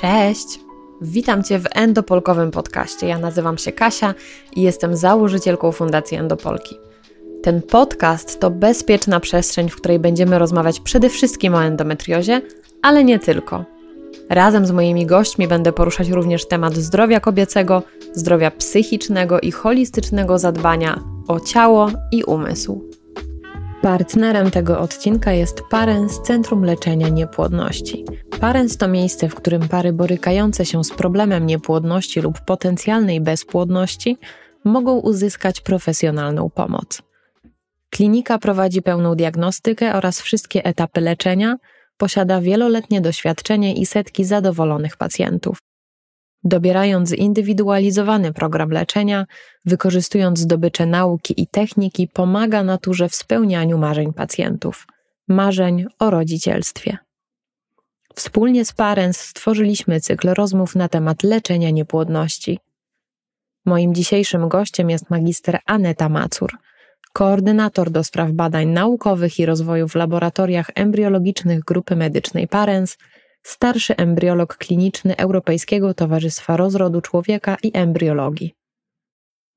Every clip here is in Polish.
Cześć! Witam Cię w Endopolkowym podcaście. Ja nazywam się Kasia i jestem założycielką Fundacji Endopolki. Ten podcast to bezpieczna przestrzeń, w której będziemy rozmawiać przede wszystkim o endometriozie, ale nie tylko. Razem z moimi gośćmi będę poruszać również temat zdrowia kobiecego, zdrowia psychicznego i holistycznego zadbania o ciało i umysł. Partnerem tego odcinka jest Parens Centrum Leczenia Niepłodności. Parens to miejsce, w którym pary borykające się z problemem niepłodności lub potencjalnej bezpłodności mogą uzyskać profesjonalną pomoc. Klinika prowadzi pełną diagnostykę oraz wszystkie etapy leczenia, posiada wieloletnie doświadczenie i setki zadowolonych pacjentów. Dobierając zindywidualizowany program leczenia, wykorzystując zdobycze nauki i techniki, pomaga naturze w spełnianiu marzeń pacjentów marzeń o rodzicielstwie. Wspólnie z Parens stworzyliśmy cykl rozmów na temat leczenia niepłodności. Moim dzisiejszym gościem jest magister Aneta Macur, koordynator do spraw badań naukowych i rozwoju w laboratoriach embriologicznych Grupy Medycznej Parens, starszy embriolog kliniczny Europejskiego Towarzystwa Rozrodu Człowieka i Embriologii.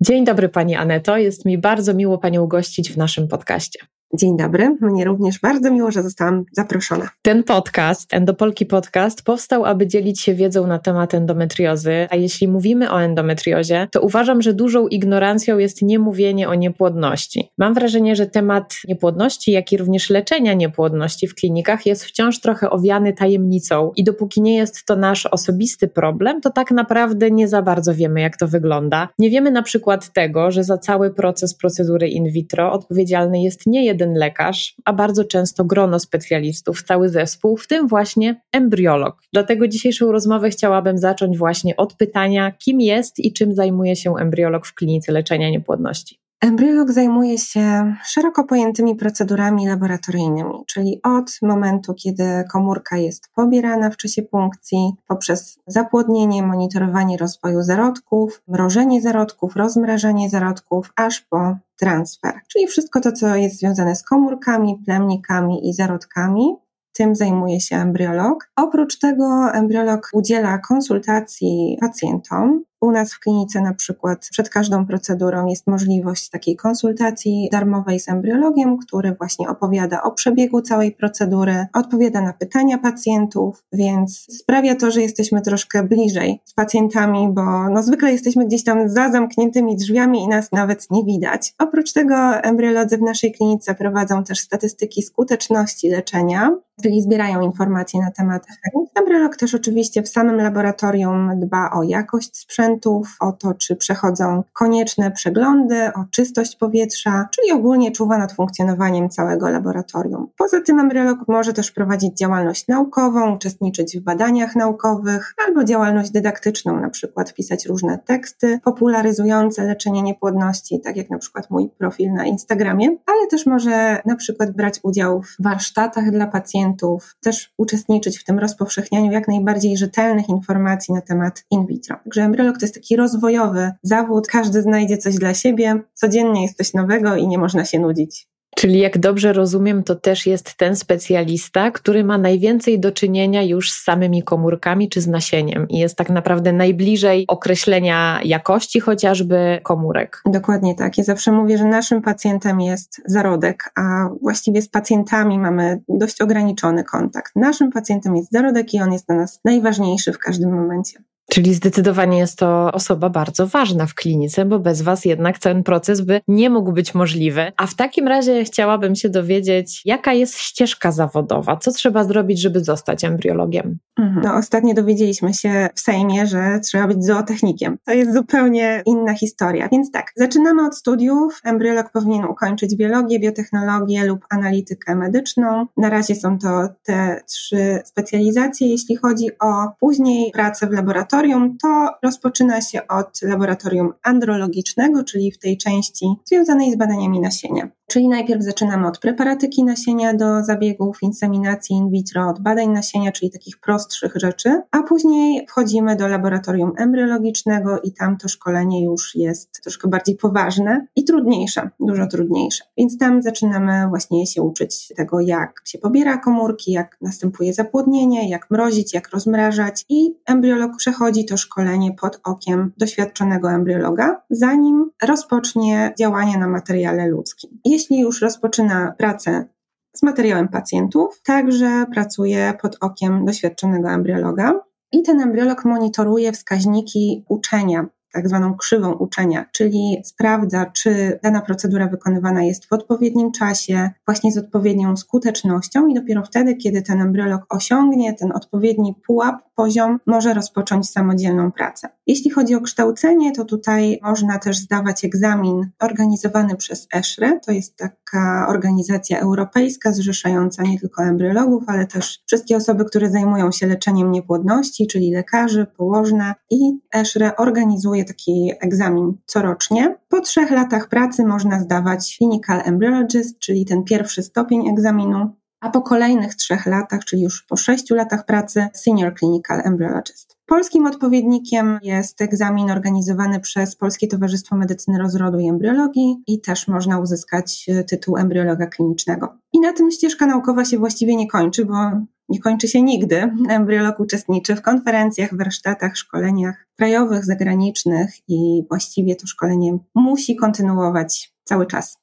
Dzień dobry Pani Aneto, jest mi bardzo miło Panią gościć w naszym podcaście. Dzień dobry, mnie również bardzo miło, że zostałam zaproszona. Ten podcast, Endopolki Podcast, powstał, aby dzielić się wiedzą na temat endometriozy, a jeśli mówimy o endometriozie, to uważam, że dużą ignorancją jest niemówienie o niepłodności. Mam wrażenie, że temat niepłodności, jak i również leczenia niepłodności w klinikach jest wciąż trochę owiany tajemnicą i dopóki nie jest to nasz osobisty problem, to tak naprawdę nie za bardzo wiemy, jak to wygląda. Nie wiemy na przykład tego, że za cały proces procedury in vitro odpowiedzialny jest nie jeden jeden lekarz, a bardzo często grono specjalistów, cały zespół, w tym właśnie embriolog. Dlatego dzisiejszą rozmowę chciałabym zacząć właśnie od pytania, kim jest i czym zajmuje się embriolog w klinice leczenia niepłodności. Embriolog zajmuje się szeroko pojętymi procedurami laboratoryjnymi, czyli od momentu, kiedy komórka jest pobierana w czasie punkcji, poprzez zapłodnienie, monitorowanie rozwoju zarodków, mrożenie zarodków, rozmrażanie zarodków, aż po transfer, czyli wszystko to, co jest związane z komórkami, plemnikami i zarodkami. Tym zajmuje się embriolog. Oprócz tego embriolog udziela konsultacji pacjentom, u nas w klinice na przykład przed każdą procedurą jest możliwość takiej konsultacji darmowej z embriologiem, który właśnie opowiada o przebiegu całej procedury, odpowiada na pytania pacjentów, więc sprawia to, że jesteśmy troszkę bliżej z pacjentami, bo no zwykle jesteśmy gdzieś tam za zamkniętymi drzwiami i nas nawet nie widać. Oprócz tego embriolodzy w naszej klinice prowadzą też statystyki skuteczności leczenia, czyli zbierają informacje na temat efektów. Embriolog też oczywiście w samym laboratorium dba o jakość sprzętu, pacjentów, o to, czy przechodzą konieczne przeglądy, o czystość powietrza, czyli ogólnie czuwa nad funkcjonowaniem całego laboratorium. Poza tym embriolog może też prowadzić działalność naukową, uczestniczyć w badaniach naukowych albo działalność dydaktyczną, na przykład pisać różne teksty popularyzujące leczenie niepłodności, tak jak na przykład mój profil na Instagramie, ale też może na przykład brać udział w warsztatach dla pacjentów, też uczestniczyć w tym rozpowszechnianiu jak najbardziej rzetelnych informacji na temat in vitro. Także embriolog to jest taki rozwojowy zawód, każdy znajdzie coś dla siebie, codziennie jest coś nowego i nie można się nudzić. Czyli jak dobrze rozumiem, to też jest ten specjalista, który ma najwięcej do czynienia już z samymi komórkami czy z nasieniem i jest tak naprawdę najbliżej określenia jakości chociażby komórek. Dokładnie tak. Ja zawsze mówię, że naszym pacjentem jest zarodek, a właściwie z pacjentami mamy dość ograniczony kontakt. Naszym pacjentem jest zarodek i on jest dla nas najważniejszy w każdym momencie. Czyli zdecydowanie jest to osoba bardzo ważna w klinice, bo bez Was jednak ten proces by nie mógł być możliwy. A w takim razie chciałabym się dowiedzieć, jaka jest ścieżka zawodowa? Co trzeba zrobić, żeby zostać embriologiem? Mhm. No, ostatnio dowiedzieliśmy się w Sejmie, że trzeba być zootechnikiem. To jest zupełnie inna historia. Więc tak, zaczynamy od studiów. Embriolog powinien ukończyć biologię, biotechnologię lub analitykę medyczną. Na razie są to te trzy specjalizacje. Jeśli chodzi o później pracę w laboratorium, to rozpoczyna się od laboratorium andrologicznego, czyli w tej części związanej z badaniami nasienia. Czyli najpierw zaczynamy od preparatyki nasienia do zabiegów, inseminacji in vitro, od badań nasienia, czyli takich prostszych rzeczy, a później wchodzimy do laboratorium embryologicznego i tam to szkolenie już jest troszkę bardziej poważne i trudniejsze, dużo trudniejsze. Więc tam zaczynamy właśnie się uczyć tego, jak się pobiera komórki, jak następuje zapłodnienie, jak mrozić, jak rozmrażać i embriolog przechodzi to szkolenie pod okiem doświadczonego embriologa, zanim rozpocznie działanie na materiale ludzkim. Jeśli już rozpoczyna pracę z materiałem pacjentów, także pracuje pod okiem doświadczonego embriologa. I ten embriolog monitoruje wskaźniki uczenia tak zwaną krzywą uczenia, czyli sprawdza, czy dana procedura wykonywana jest w odpowiednim czasie, właśnie z odpowiednią skutecznością i dopiero wtedy, kiedy ten embriolog osiągnie ten odpowiedni pułap, poziom, może rozpocząć samodzielną pracę. Jeśli chodzi o kształcenie, to tutaj można też zdawać egzamin organizowany przez ESHRE, to jest taka organizacja europejska zrzeszająca nie tylko embriologów, ale też wszystkie osoby, które zajmują się leczeniem niepłodności, czyli lekarzy, położne i ESHRE organizuje taki egzamin corocznie. Po trzech latach pracy można zdawać Clinical Embryologist, czyli ten pierwszy stopień egzaminu, a po kolejnych trzech latach, czyli już po sześciu latach pracy, Senior Clinical Embryologist. Polskim odpowiednikiem jest egzamin organizowany przez Polskie Towarzystwo Medycyny Rozrodu i Embriologii i też można uzyskać tytuł embriologa klinicznego. I na tym ścieżka naukowa się właściwie nie kończy, bo nie kończy się nigdy. Embriolog uczestniczy w konferencjach, warsztatach, szkoleniach krajowych, zagranicznych i właściwie to szkolenie musi kontynuować cały czas.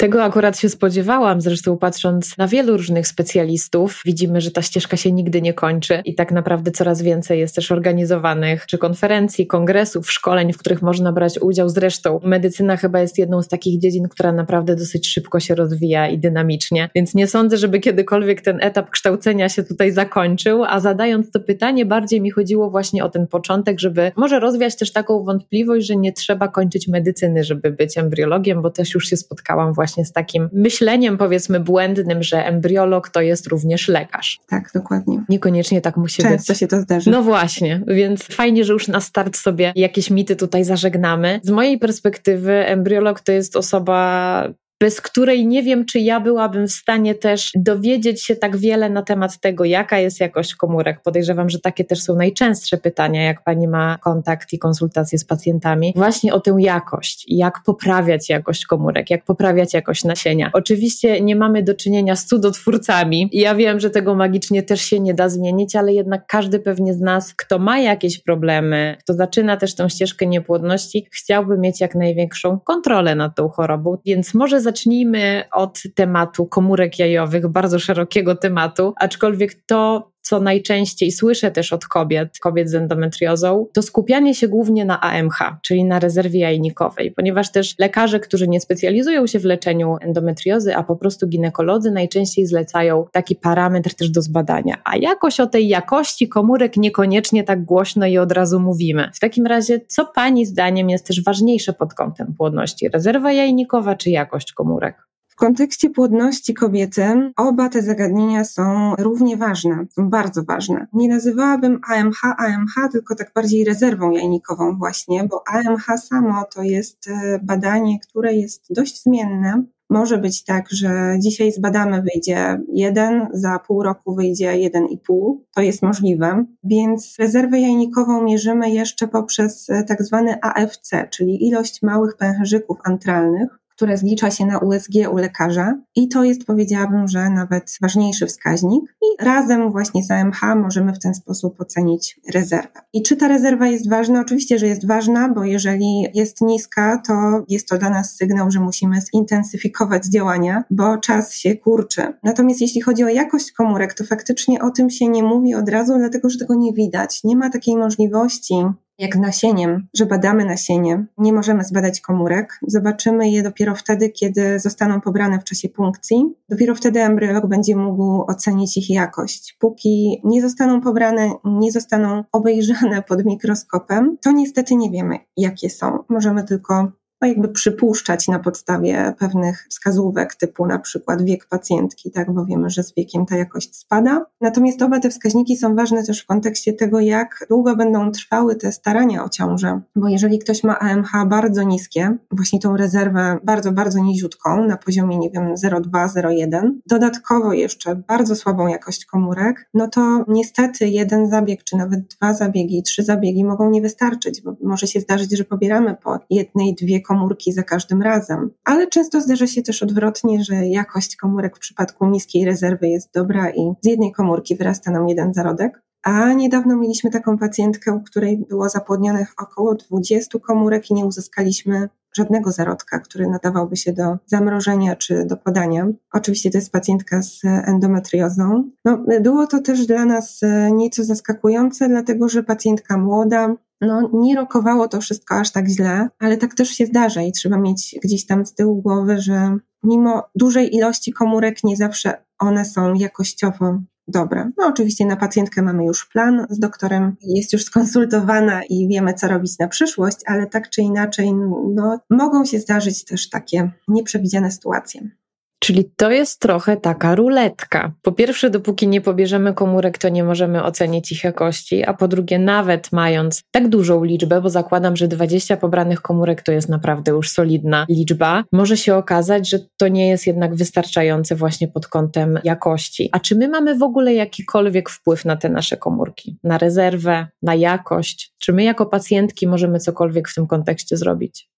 Tego akurat się spodziewałam, zresztą patrząc na wielu różnych specjalistów, widzimy, że ta ścieżka się nigdy nie kończy i tak naprawdę coraz więcej jest też organizowanych czy konferencji, kongresów, szkoleń, w których można brać udział. Zresztą medycyna chyba jest jedną z takich dziedzin, która naprawdę dosyć szybko się rozwija i dynamicznie, więc nie sądzę, żeby kiedykolwiek ten etap kształcenia się tutaj zakończył, a zadając to pytanie, bardziej mi chodziło właśnie o ten początek, żeby może rozwiać też taką wątpliwość, że nie trzeba kończyć medycyny, żeby być embriologiem, bo też już się spotkałam właśnie właśnie z takim myśleniem, powiedzmy, błędnym, że embriolog to jest również lekarz. Tak, dokładnie. Niekoniecznie tak musi Często być. Często się to zdarzy. No właśnie, więc fajnie, że już na start sobie jakieś mity tutaj zażegnamy. Z mojej perspektywy, embriolog to jest osoba bez której nie wiem, czy ja byłabym w stanie też dowiedzieć się tak wiele na temat tego, jaka jest jakość komórek. Podejrzewam, że takie też są najczęstsze pytania, jak pani ma kontakt i konsultacje z pacjentami, właśnie o tę jakość, jak poprawiać jakość komórek, jak poprawiać jakość nasienia. Oczywiście nie mamy do czynienia z cudotwórcami. Ja wiem, że tego magicznie też się nie da zmienić, ale jednak każdy pewnie z nas, kto ma jakieś problemy, kto zaczyna też tą ścieżkę niepłodności, chciałby mieć jak największą kontrolę nad tą chorobą, więc może zacznijmy od tematu komórek jajowych, bardzo szerokiego tematu, aczkolwiek to, co najczęściej słyszę też od kobiet, kobiet z endometriozą, to skupianie się głównie na AMH, czyli na rezerwie jajnikowej, ponieważ też lekarze, którzy nie specjalizują się w leczeniu endometriozy, a po prostu ginekolodzy najczęściej zlecają taki parametr też do zbadania. A jakoś o tej jakości komórek niekoniecznie tak głośno i od razu mówimy. W takim razie, co Pani zdaniem jest też ważniejsze pod kątem płodności? Rezerwa jajnikowa czy jakość komórek? Kontekście płodności kobiety oba te zagadnienia są równie ważne, są bardzo ważne. Nie nazywałabym AMH AMH, tylko tak bardziej rezerwą jajnikową właśnie, bo AMH samo to jest e, badanie, które jest dość zmienne. Może być tak, że dzisiaj zbadamy, wyjdzie jeden, za pół roku wyjdzie jeden i pół. To jest możliwe. Więc rezerwę jajnikową mierzymy jeszcze poprzez e, tak zwany AFC, czyli ilość małych pęcherzyków antralnych które zlicza się na USG u lekarza i to jest, powiedziałabym, że nawet ważniejszy wskaźnik i razem właśnie z AMH możemy w ten sposób ocenić rezerwę. I czy ta rezerwa jest ważna? Oczywiście, że jest ważna, bo jeżeli jest niska, to jest to dla nas sygnał, że musimy zintensyfikować działania, bo czas się kurczy. Natomiast jeśli chodzi o jakość komórek, to faktycznie o tym się nie mówi od razu, dlatego że tego nie widać. Nie ma takiej możliwości jak nasieniem, że badamy nasienie, nie możemy zbadać komórek. Zobaczymy je dopiero wtedy, kiedy zostaną pobrane w czasie punkcji. Dopiero wtedy embriolog będzie mógł ocenić ich jakość. Póki nie zostaną pobrane, nie zostaną obejrzane pod mikroskopem, to niestety nie wiemy, jakie są. Możemy tylko no jakby przypuszczać na podstawie pewnych wskazówek, typu na przykład wiek pacjentki, tak, bo wiemy, że z wiekiem ta jakość spada. Natomiast oba te wskaźniki są ważne też w kontekście tego, jak długo będą trwały te starania o ciążę, bo jeżeli ktoś ma AMH bardzo niskie, właśnie tą rezerwę bardzo, bardzo niziutką, na poziomie, nie wiem, 0,2, 0,1, dodatkowo jeszcze bardzo słabą jakość komórek, no to niestety jeden zabieg, czy nawet dwa zabiegi, trzy zabiegi mogą nie wystarczyć, bo może się zdarzyć, że pobieramy po jednej, dwie komórki za każdym razem. Ale często zdarza się też odwrotnie, że jakość komórek w przypadku niskiej rezerwy jest dobra i z jednej komórki wyrasta nam jeden zarodek. A niedawno mieliśmy taką pacjentkę, u której było zapłodnionych około 20 komórek i nie uzyskaliśmy żadnego zarodka, który nadawałby się do zamrożenia czy do podania. Oczywiście to jest pacjentka z endometriozą. No, było to też dla nas e, nieco zaskakujące, dlatego że pacjentka młoda, no, nie rokowało to wszystko aż tak źle, ale tak też się zdarza i trzeba mieć gdzieś tam z tyłu głowy, że mimo dużej ilości komórek nie zawsze one są jakościowo dobre. No oczywiście na pacjentkę mamy już plan z doktorem, jest już skonsultowana i wiemy, co robić na przyszłość, ale tak czy inaczej, no, mogą się zdarzyć też takie nieprzewidziane sytuacje. Czyli to jest trochę taka ruletka. Po pierwsze, dopóki nie pobierzemy komórek, to nie możemy ocenić ich jakości, a po drugie, nawet mając tak dużą liczbę, bo zakładam, że 20 pobranych komórek to jest naprawdę już solidna liczba, może się okazać, że to nie jest jednak wystarczające właśnie pod kątem jakości. A czy my mamy w ogóle jakikolwiek wpływ na te nasze komórki, na rezerwę, na jakość? Czy my jako pacjentki możemy cokolwiek w tym kontekście zrobić?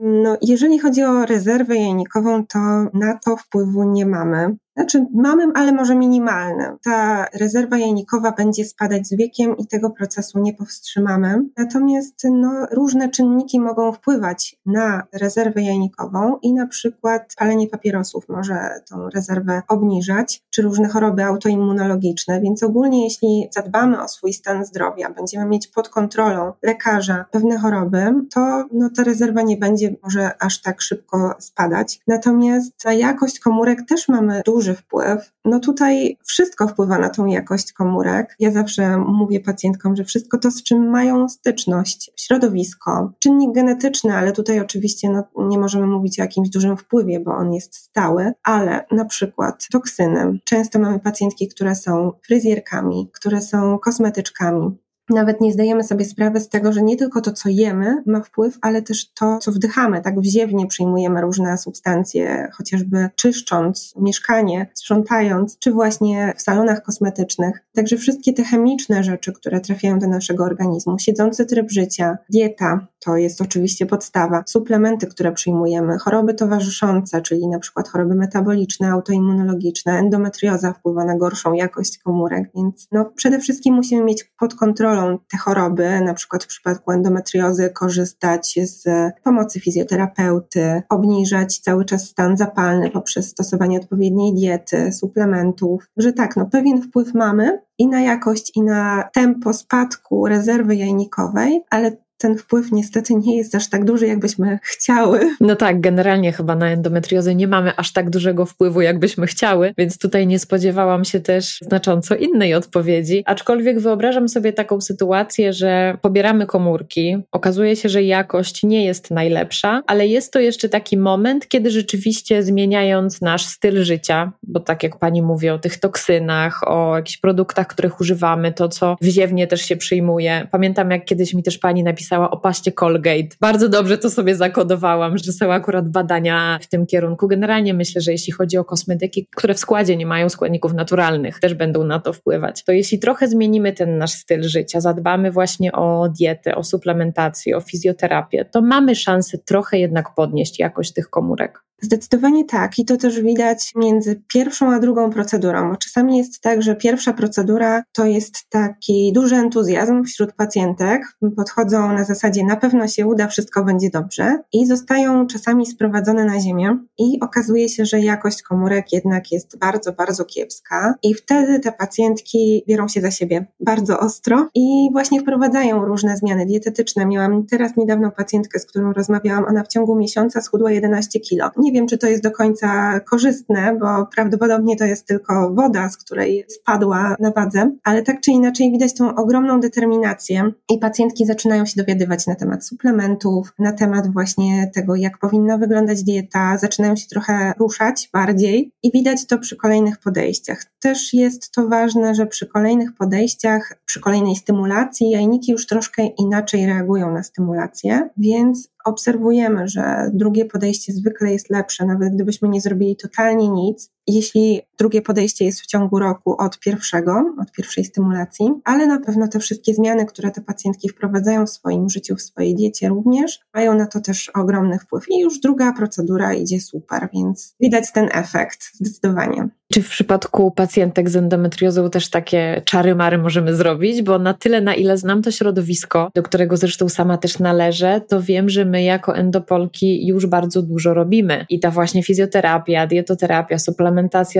No, jeżeli chodzi o rezerwę jajnikową, to na to wpływu nie mamy. Znaczy mamy, ale może minimalne. Ta rezerwa jajnikowa będzie spadać z wiekiem i tego procesu nie powstrzymamy. Natomiast no, różne czynniki mogą wpływać na rezerwę jajnikową i na przykład palenie papierosów może tą rezerwę obniżać, czy różne choroby autoimmunologiczne. Więc ogólnie jeśli zadbamy o swój stan zdrowia, będziemy mieć pod kontrolą lekarza pewne choroby, to no, ta rezerwa nie będzie może aż tak szybko spadać. Natomiast na jakość komórek też mamy duży duży wpływ. No tutaj wszystko wpływa na tą jakość komórek. Ja zawsze mówię pacjentkom, że wszystko to, z czym mają styczność, środowisko, czynnik genetyczny, ale tutaj oczywiście no, nie możemy mówić o jakimś dużym wpływie, bo on jest stały, ale na przykład toksyny. Często mamy pacjentki, które są fryzjerkami, które są kosmetyczkami, nawet nie zdajemy sobie sprawy z tego, że nie tylko to, co jemy, ma wpływ, ale też to, co wdychamy. Tak wziewnie przyjmujemy różne substancje, chociażby czyszcząc mieszkanie, sprzątając, czy właśnie w salonach kosmetycznych. Także wszystkie te chemiczne rzeczy, które trafiają do naszego organizmu, siedzący tryb życia, dieta, to jest oczywiście podstawa, suplementy, które przyjmujemy, choroby towarzyszące, czyli na przykład choroby metaboliczne, autoimmunologiczne, endometrioza wpływa na gorszą jakość komórek, więc no, przede wszystkim musimy mieć pod kontrolą te choroby, na przykład w przypadku endometriozy korzystać z pomocy fizjoterapeuty, obniżać cały czas stan zapalny poprzez stosowanie odpowiedniej diety, suplementów, że tak, no pewien wpływ mamy i na jakość, i na tempo spadku rezerwy jajnikowej, ale ten wpływ niestety nie jest aż tak duży, jakbyśmy chciały. No tak, generalnie chyba na endometriozę nie mamy aż tak dużego wpływu, jakbyśmy chciały, więc tutaj nie spodziewałam się też znacząco innej odpowiedzi. Aczkolwiek wyobrażam sobie taką sytuację, że pobieramy komórki, okazuje się, że jakość nie jest najlepsza, ale jest to jeszcze taki moment, kiedy rzeczywiście zmieniając nasz styl życia, bo tak jak pani mówi o tych toksynach, o jakichś produktach, których używamy, to co wziewnie też się przyjmuje. Pamiętam, jak kiedyś mi też pani napisała, napisała o paście Colgate. Bardzo dobrze to sobie zakodowałam, że są akurat badania w tym kierunku. Generalnie myślę, że jeśli chodzi o kosmetyki, które w składzie nie mają składników naturalnych, też będą na to wpływać. To jeśli trochę zmienimy ten nasz styl życia, zadbamy właśnie o dietę, o suplementację, o fizjoterapię, to mamy szansę trochę jednak podnieść jakość tych komórek. Zdecydowanie tak i to też widać między pierwszą a drugą procedurą, czasami jest tak, że pierwsza procedura to jest taki duży entuzjazm wśród pacjentek, podchodzą na zasadzie na pewno się uda, wszystko będzie dobrze i zostają czasami sprowadzone na ziemię i okazuje się, że jakość komórek jednak jest bardzo, bardzo kiepska i wtedy te pacjentki biorą się za siebie bardzo ostro i właśnie wprowadzają różne zmiany dietetyczne. Miałam teraz niedawno pacjentkę, z którą rozmawiałam, ona w ciągu miesiąca schudła 11 kilo. Nie Nie wiem, czy to jest do końca korzystne, bo prawdopodobnie to jest tylko woda, z której spadła na wadze, ale tak czy inaczej widać tą ogromną determinację i pacjentki zaczynają się dowiadywać na temat suplementów, na temat właśnie tego, jak powinna wyglądać dieta, zaczynają się trochę ruszać bardziej i widać to przy kolejnych podejściach. Też jest to ważne, że przy kolejnych podejściach, przy kolejnej stymulacji jajniki już troszkę inaczej reagują na stymulację, więc obserwujemy, że drugie podejście zwykle jest lepsze, nawet gdybyśmy nie zrobili totalnie nic, jeśli drugie podejście jest w ciągu roku od pierwszego, od pierwszej stymulacji, ale na pewno te wszystkie zmiany, które te pacjentki wprowadzają w swoim życiu, w swojej diecie również, mają na to też ogromny wpływ. I już druga procedura idzie super, więc widać ten efekt zdecydowanie. Czy w przypadku pacjentek z endometriozą też takie czary-mary możemy zrobić? Bo na tyle, na ile znam to środowisko, do którego zresztą sama też należę, to wiem, że my jako endopolki już bardzo dużo robimy. I ta właśnie fizjoterapia, dietoterapia, suplementacja,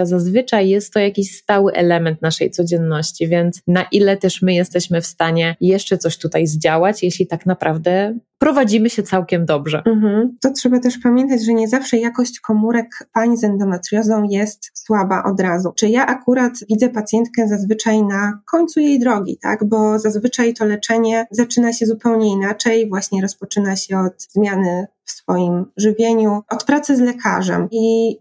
zazwyczaj jest to jakiś stały element naszej codzienności, więc na ile też my jesteśmy w stanie jeszcze coś tutaj zdziałać, jeśli tak naprawdę prowadzimy się całkiem dobrze. Mhm. To trzeba też pamiętać, że nie zawsze jakość komórek pań z endometriozą jest słaba od razu. Czy ja akurat widzę pacjentkę zazwyczaj na końcu jej drogi, tak? Bo zazwyczaj to leczenie zaczyna się zupełnie inaczej, właśnie rozpoczyna się od zmiany w swoim żywieniu, od pracy z lekarzem. I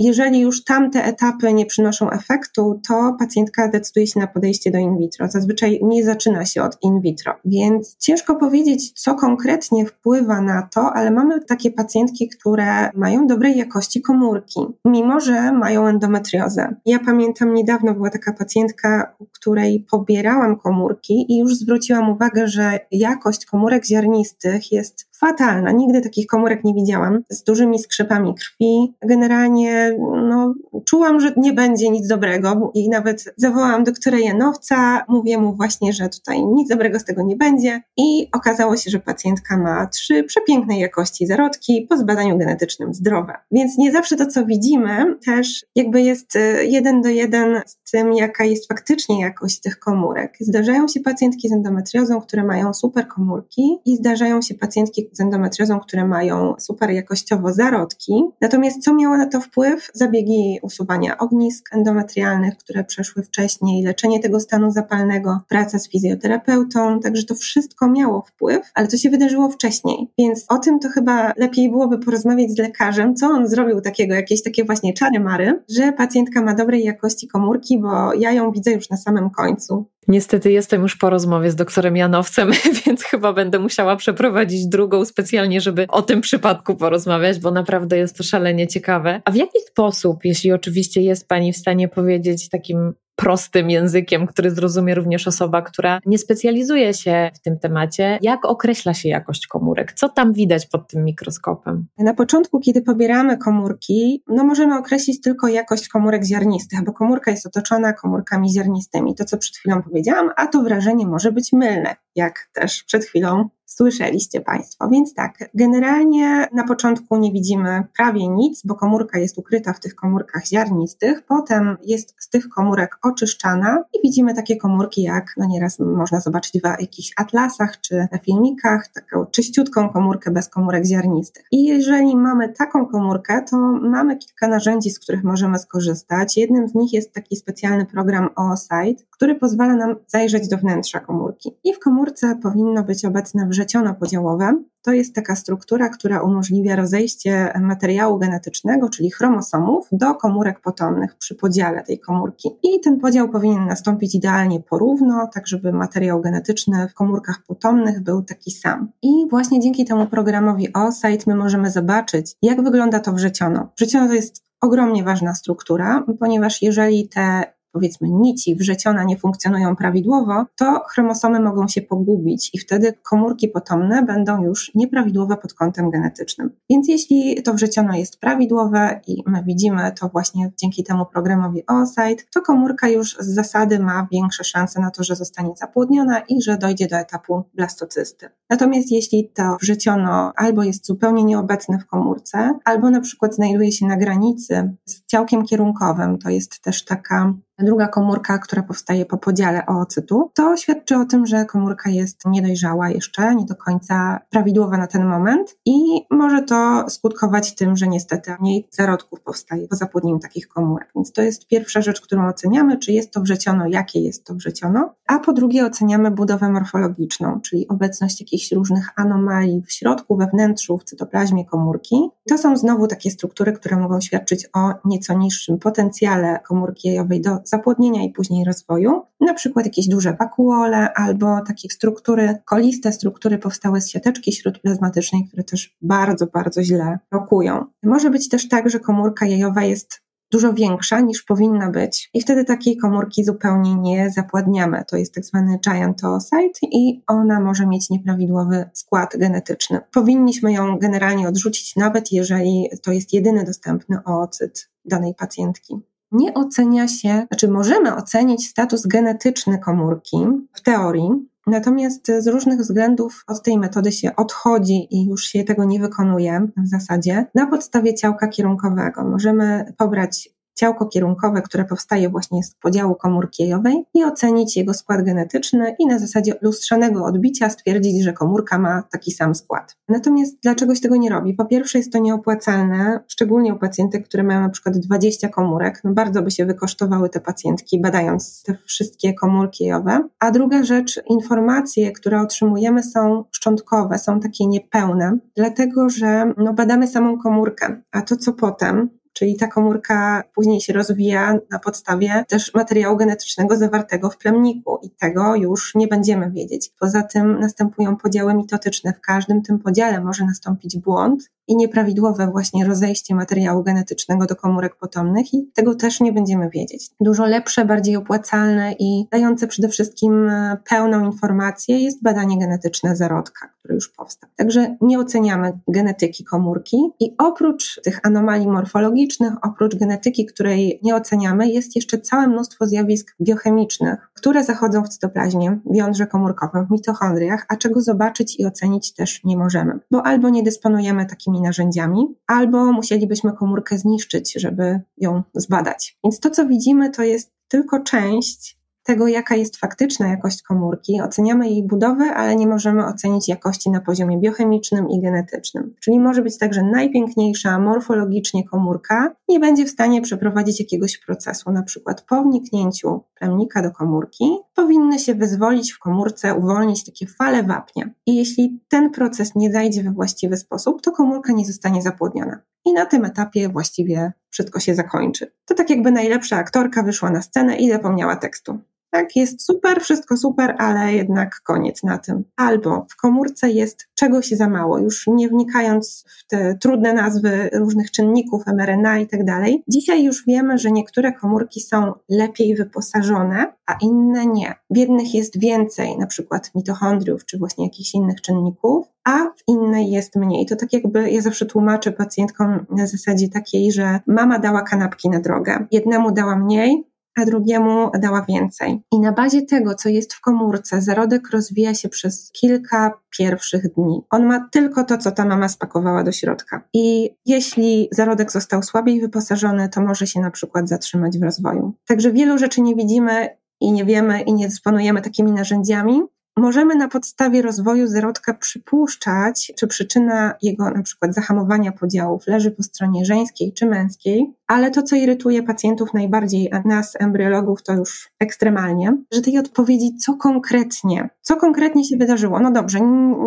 jeżeli już tamte etapy nie przynoszą efektu, to pacjentka decyduje się na podejście do in vitro. Zazwyczaj nie zaczyna się od in vitro, więc ciężko powiedzieć, co konkretnie wpływa na to, ale mamy takie pacjentki, które mają dobrej jakości komórki, mimo że mają endometriozę. Ja pamiętam niedawno była taka pacjentka, u której pobierałam komórki i już zwróciłam uwagę, że jakość komórek ziarnistych jest fatalna. Nigdy takich komórek nie widziałam, z dużymi skrzypami krwi. Generalnie no, czułam, że nie będzie nic dobrego i nawet zawołałam doktora Janowca, mówię mu właśnie, że tutaj nic dobrego z tego nie będzie i okazało się, że pacjentka ma trzy przepięknej jakości zarodki po zbadaniu genetycznym zdrowe. Więc nie zawsze to, co widzimy, też jakby jest y, jeden do jeden z tym, jaka jest faktycznie jakość tych komórek. Zdarzają się pacjentki z endometriozą, które mają super komórki i zdarzają się pacjentki z endometriozą, które mają super jakościowo zarodki. Natomiast co miało na to wpływ? Zabiegi usuwania ognisk endometrialnych, które przeszły wcześniej, leczenie tego stanu zapalnego, praca z fizjoterapeutą, także to wszystko miało wpływ, ale to się wydarzyło wcześniej. Więc o tym to chyba lepiej byłoby porozmawiać z lekarzem, co on zrobił takiego, jakieś takie właśnie czary mary, że pacjentka ma dobrej jakości komórki, bo ja ją widzę już na samym końcu. Niestety jestem już po rozmowie z doktorem Janowcem, więc chyba będę musiała przeprowadzić drugą specjalnie, żeby o tym przypadku porozmawiać, bo naprawdę jest to szalenie ciekawe. A w jaki sposób, jeśli oczywiście jest Pani w stanie powiedzieć takim prostym językiem, który zrozumie również osoba, która nie specjalizuje się w tym temacie. Jak określa się jakość komórek? Co tam widać pod tym mikroskopem? Na początku, kiedy pobieramy komórki, no możemy określić tylko jakość komórek ziarnistych, bo komórka jest otoczona komórkami ziarnistymi. To, co przed chwilą powiedziałam, a to wrażenie może być mylne, jak też przed chwilą słyszeliście Państwo. Więc tak, generalnie na początku nie widzimy prawie nic, bo komórka jest ukryta w tych komórkach ziarnistych, potem jest z tych komórek oczyszczana i widzimy takie komórki, jak no nieraz można zobaczyć w jakichś atlasach czy na filmikach, taką czyściutką komórkę bez komórek ziarnistych. I jeżeli mamy taką komórkę, to mamy kilka narzędzi, z których możemy skorzystać. Jednym z nich jest taki specjalny program Oocyte, który pozwala nam zajrzeć do wnętrza komórki. I w komórce powinno być obecne wrzeciono podziałowe. To jest taka struktura, która umożliwia rozejście materiału genetycznego, czyli chromosomów, do komórek potomnych przy podziale tej komórki. I ten podział powinien nastąpić idealnie porówno, tak żeby materiał genetyczny w komórkach potomnych był taki sam. I właśnie dzięki temu programowi Oocyte my możemy zobaczyć, jak wygląda to wrzeciono. Wrzeciono to jest ogromnie ważna struktura, ponieważ jeżeli te powiedzmy nici wrzeciona nie funkcjonują prawidłowo, to chromosomy mogą się pogubić i wtedy komórki potomne będą już nieprawidłowe pod kątem genetycznym. Więc jeśli to wrzeciono jest prawidłowe i my widzimy to właśnie dzięki temu programowi Oocyte, to komórka już z zasady ma większe szanse na to, że zostanie zapłodniona i że dojdzie do etapu blastocysty. Natomiast jeśli to wrzeciono albo jest zupełnie nieobecne w komórce, albo na przykład znajduje się na granicy z ciałkiem kierunkowym, to jest też taka druga komórka, która powstaje po podziale oocytu, to świadczy o tym, że komórka jest niedojrzała jeszcze, nie do końca prawidłowa na ten moment i może to skutkować tym, że niestety mniej zarodków powstaje po zapłodnieniu takich komórek. Więc to jest pierwsza rzecz, którą oceniamy, czy jest to wrzeciono, jakie jest to wrzeciono, a po drugie oceniamy budowę morfologiczną, czyli obecność jakichś różnych anomalii w środku, we wnętrzu, w cytoplazmie komórki. To są znowu takie struktury, które mogą świadczyć o nieco niższym potencjale komórki jajowej do zapłodnienia i później rozwoju, na przykład jakieś duże wakuole albo takie struktury, koliste struktury powstałe z siateczki śródplazmatycznej, które też bardzo, bardzo źle rokują. Może być też tak, że komórka jajowa jest dużo większa niż powinna być i wtedy takiej komórki zupełnie nie zapładniamy. To jest tak zwany giant oocyte i ona może mieć nieprawidłowy skład genetyczny. Powinniśmy ją generalnie odrzucić, nawet jeżeli to jest jedyny dostępny oocyt danej pacjentki. Nie ocenia się, znaczy możemy ocenić status genetyczny komórki w teorii, Natomiast z różnych względów od tej metody się odchodzi i już się tego nie wykonuje w zasadzie na podstawie ciałka kierunkowego. Możemy pobrać ciałko kierunkowe, które powstaje właśnie z podziału komórki jajowej i ocenić jego skład genetyczny i na zasadzie lustrzanego odbicia stwierdzić, że komórka ma taki sam skład. Natomiast dlaczegoś tego nie robi? Po pierwsze jest to nieopłacalne, szczególnie u pacjentek, które mają na przykład 20 komórek. No bardzo by się wykosztowały te pacjentki, badając te wszystkie komórki jajowe. A druga rzecz, informacje, które otrzymujemy są szczątkowe, są takie niepełne, dlatego że no, badamy samą komórkę, a to co potem, Czyli ta komórka później się rozwija na podstawie też materiału genetycznego zawartego w plemniku i tego już nie będziemy wiedzieć. Poza tym następują podziały mitotyczne. W każdym tym podziale może nastąpić błąd i nieprawidłowe właśnie rozejście materiału genetycznego do komórek potomnych i tego też nie będziemy wiedzieć. Dużo lepsze, bardziej opłacalne i dające przede wszystkim e, pełną informację jest badanie genetyczne zarodka, który już powstał. Także nie oceniamy genetyki komórki i oprócz tych anomalii morfologicznych, oprócz genetyki, której nie oceniamy, jest jeszcze całe mnóstwo zjawisk biochemicznych, które zachodzą w cytoplazmie, w jądrze komórkowym, w mitochondriach, a czego zobaczyć i ocenić też nie możemy, bo albo nie dysponujemy takimi narzędziami, albo musielibyśmy komórkę zniszczyć, żeby ją zbadać. Więc to, co widzimy, to jest tylko część tego, jaka jest faktyczna jakość komórki, oceniamy jej budowę, ale nie możemy ocenić jakości na poziomie biochemicznym i genetycznym. Czyli może być tak, że najpiękniejsza morfologicznie komórka nie będzie w stanie przeprowadzić jakiegoś procesu, na przykład po wniknięciu plemnika do komórki powinny się wyzwolić w komórce, uwolnić takie fale wapnia. I jeśli ten proces nie zajdzie we właściwy sposób, to komórka nie zostanie zapłodniona. I na tym etapie właściwie wszystko się zakończy. To tak jakby najlepsza aktorka wyszła na scenę i zapomniała tekstu. Tak, jest super, wszystko super, ale jednak koniec na tym. Albo w komórce jest czegoś za mało, już nie wnikając w te trudne nazwy różnych czynników, mRNA i tak dalej. Dzisiaj już wiemy, że niektóre komórki są lepiej wyposażone, a inne nie. W jednych jest więcej, na przykład mitochondriów, czy właśnie jakichś innych czynników, a w innej jest mniej. To tak jakby ja zawsze tłumaczę pacjentkom na zasadzie takiej, że mama dała kanapki na drogę. Jednemu dała mniej, a drugiemu dała więcej. I na bazie tego, co jest w komórce, zarodek rozwija się przez kilka pierwszych dni. On ma tylko to, co ta mama spakowała do środka. I jeśli zarodek został słabiej wyposażony, to może się na przykład zatrzymać w rozwoju. Także wielu rzeczy nie widzimy i nie wiemy i nie dysponujemy takimi narzędziami, Możemy na podstawie rozwoju zarodka przypuszczać, czy przyczyna jego na przykład zahamowania podziałów leży po stronie żeńskiej czy męskiej, ale to, co irytuje pacjentów najbardziej, a nas, embriologów, to już ekstremalnie, że tej odpowiedzi, co konkretnie, co konkretnie się wydarzyło. No dobrze,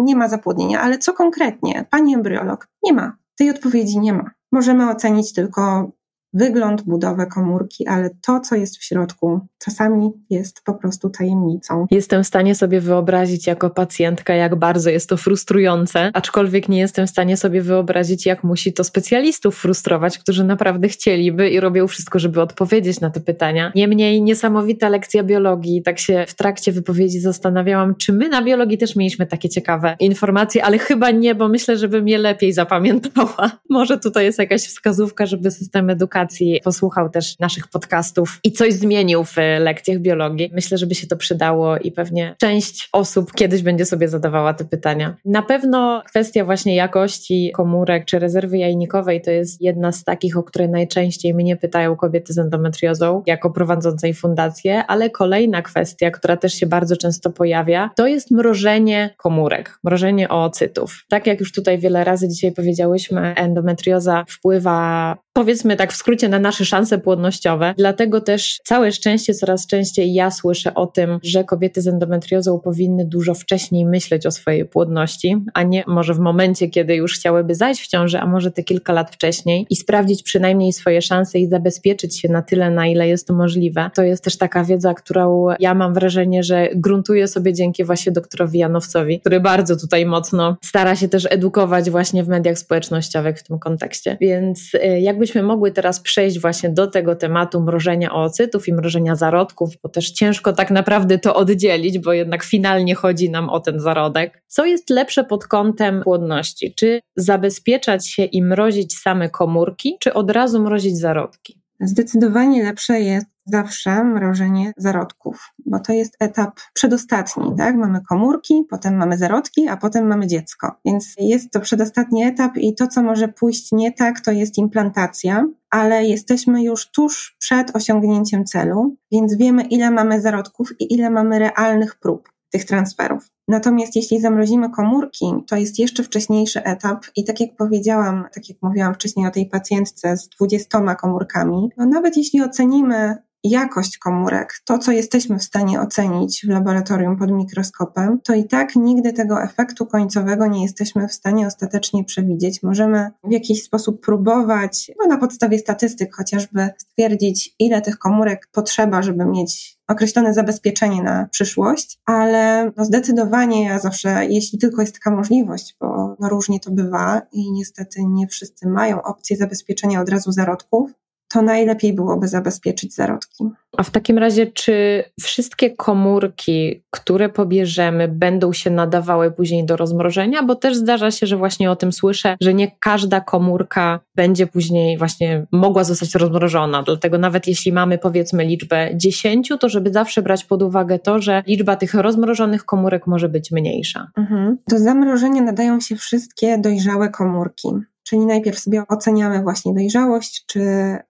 nie ma zapłodnienia, ale co konkretnie? Pani embriolog, nie ma. Tej odpowiedzi nie ma. Możemy ocenić tylko wygląd, budowę komórki, ale to, co jest w środku, czasami jest po prostu tajemnicą. Jestem w stanie sobie wyobrazić jako pacjentka, jak bardzo jest to frustrujące, aczkolwiek nie jestem w stanie sobie wyobrazić, jak musi to specjalistów frustrować, którzy naprawdę chcieliby i robią wszystko, żeby odpowiedzieć na te pytania. Niemniej niesamowita lekcja biologii. Tak się w trakcie wypowiedzi zastanawiałam, czy my na biologii też mieliśmy takie ciekawe informacje, ale chyba nie, bo myślę, żebym je lepiej zapamiętała. Może tutaj jest jakaś wskazówka, żeby system edukacji posłuchał też naszych podcastów i coś zmienił w lekcjach biologii. Myślę, żeby się to przydało i pewnie część osób kiedyś będzie sobie zadawała te pytania. Na pewno kwestia właśnie jakości komórek czy rezerwy jajnikowej to jest jedna z takich, o które najczęściej mnie pytają kobiety z endometriozą jako prowadzącej fundację, ale kolejna kwestia, która też się bardzo często pojawia, to jest mrożenie komórek, mrożenie oocytów. Tak jak już tutaj wiele razy dzisiaj powiedziałyśmy, endometrioza wpływa powiedzmy tak w skrócie, na nasze szanse płodnościowe. Dlatego też całe szczęście, coraz częściej ja słyszę o tym, że kobiety z endometriozą powinny dużo wcześniej myśleć o swojej płodności, a nie może w momencie, kiedy już chciałyby zajść w ciąży, a może te kilka lat wcześniej i sprawdzić przynajmniej swoje szanse i zabezpieczyć się na tyle, na ile jest to możliwe. To jest też taka wiedza, którą ja mam wrażenie, że gruntuję sobie dzięki właśnie doktorowi Janowcowi, który bardzo tutaj mocno stara się też edukować właśnie w mediach społecznościowych w tym kontekście. Więc y, jakby gdybyśmy mogły teraz przejść właśnie do tego tematu mrożenia oocytów i mrożenia zarodków, bo też ciężko tak naprawdę to oddzielić, bo jednak finalnie chodzi nam o ten zarodek. Co jest lepsze pod kątem płodności? Czy zabezpieczać się i mrozić same komórki, czy od razu mrozić zarodki? Zdecydowanie lepsze jest zawsze mrożenie zarodków, bo to jest etap przedostatni, tak? Mamy komórki, potem mamy zarodki, a potem mamy dziecko. Więc jest to przedostatni etap i to, co może pójść nie tak, to jest implantacja, ale jesteśmy już tuż przed osiągnięciem celu, więc wiemy, ile mamy zarodków i ile mamy realnych prób tych transferów. Natomiast jeśli zamrozimy komórki, to jest jeszcze wcześniejszy etap i tak jak powiedziałam, tak jak mówiłam wcześniej o tej pacjentce z 20 komórkami, no nawet jeśli ocenimy jakość komórek, to co jesteśmy w stanie ocenić w laboratorium pod mikroskopem, to i tak nigdy tego efektu końcowego nie jesteśmy w stanie ostatecznie przewidzieć. Możemy w jakiś sposób próbować, no na podstawie statystyk chociażby, stwierdzić, ile tych komórek potrzeba, żeby mieć określone zabezpieczenie na przyszłość, ale no zdecydowanie ja zawsze, jeśli tylko jest taka możliwość, bo no różnie to bywa i niestety nie wszyscy mają opcję zabezpieczenia od razu zarodków, to najlepiej byłoby zabezpieczyć zarodki. A w takim razie, czy wszystkie komórki, które pobierzemy, będą się nadawały później do rozmrożenia? Bo też zdarza się, że właśnie o tym słyszę, że nie każda komórka będzie później właśnie mogła zostać rozmrożona. Dlatego nawet jeśli mamy powiedzmy liczbę 10, to żeby zawsze brać pod uwagę to, że liczba tych rozmrożonych komórek może być mniejsza. Mhm. Do zamrożenia nadają się wszystkie dojrzałe komórki. Czyli najpierw sobie oceniamy właśnie dojrzałość, czy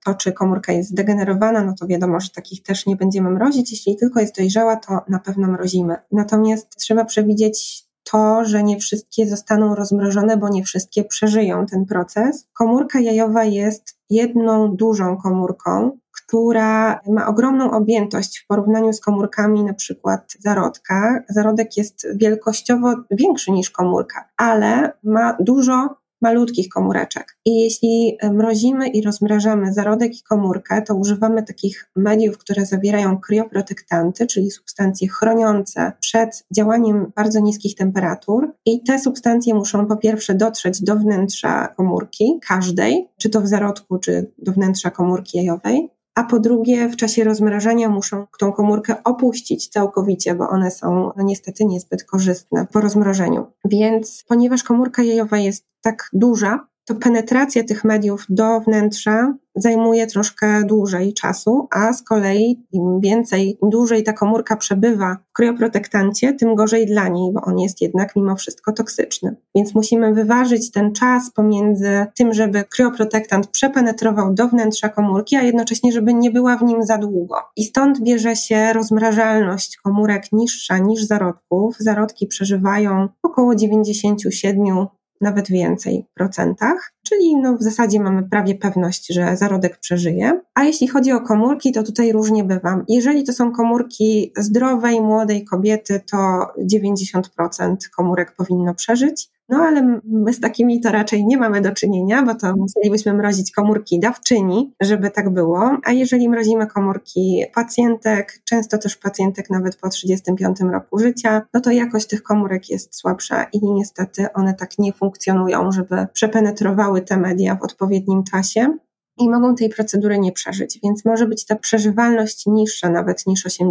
to, czy komórka jest zdegenerowana, no to wiadomo, że takich też nie będziemy mrozić. Jeśli tylko jest dojrzała, to na pewno mrozimy. Natomiast trzeba przewidzieć to, że nie wszystkie zostaną rozmrożone, bo nie wszystkie przeżyją ten proces. Komórka jajowa jest jedną dużą komórką, która ma ogromną objętość w porównaniu z komórkami na przykład zarodka. Zarodek jest wielkościowo większy niż komórka, ale ma dużo malutkich komóreczek. I jeśli e, mrozimy i rozmrażamy zarodek i komórkę, to używamy takich mediów, które zawierają krioprotektanty, czyli substancje chroniące przed działaniem bardzo niskich temperatur. I te substancje muszą po pierwsze dotrzeć do wnętrza komórki, każdej, czy to w zarodku, czy do wnętrza komórki jajowej a po drugie w czasie rozmrażania muszą tą komórkę opuścić całkowicie, bo one są no niestety niezbyt korzystne po rozmrożeniu. Więc ponieważ komórka jajowa jest tak duża, to penetracja tych mediów do wnętrza zajmuje troszkę dłużej czasu, a z kolei im więcej, im dłużej ta komórka przebywa w kryoprotektancie, tym gorzej dla niej, bo on jest jednak mimo wszystko toksyczny. Więc musimy wyważyć ten czas pomiędzy tym, żeby kryoprotektant przepenetrował do wnętrza komórki, a jednocześnie, żeby nie była w nim za długo. I stąd bierze się rozmrażalność komórek niższa niż zarodków. Zarodki przeżywają około 97 nawet więcej procentach, czyli no w zasadzie mamy prawie pewność, że zarodek przeżyje. A jeśli chodzi o komórki, to tutaj różnie bywa. Jeżeli to są komórki zdrowej, młodej kobiety, to 90% komórek powinno przeżyć. No ale my z takimi to raczej nie mamy do czynienia, bo to musielibyśmy mrozić komórki dawczyni, żeby tak było. A jeżeli mrozimy komórki pacjentek, często też pacjentek nawet po 35 roku życia, no to jakość tych komórek jest słabsza i niestety one tak nie funkcjonują, żeby przepenetrowały te media w odpowiednim czasie. I mogą tej procedury nie przeżyć, więc może być ta przeżywalność niższa nawet niż 80%.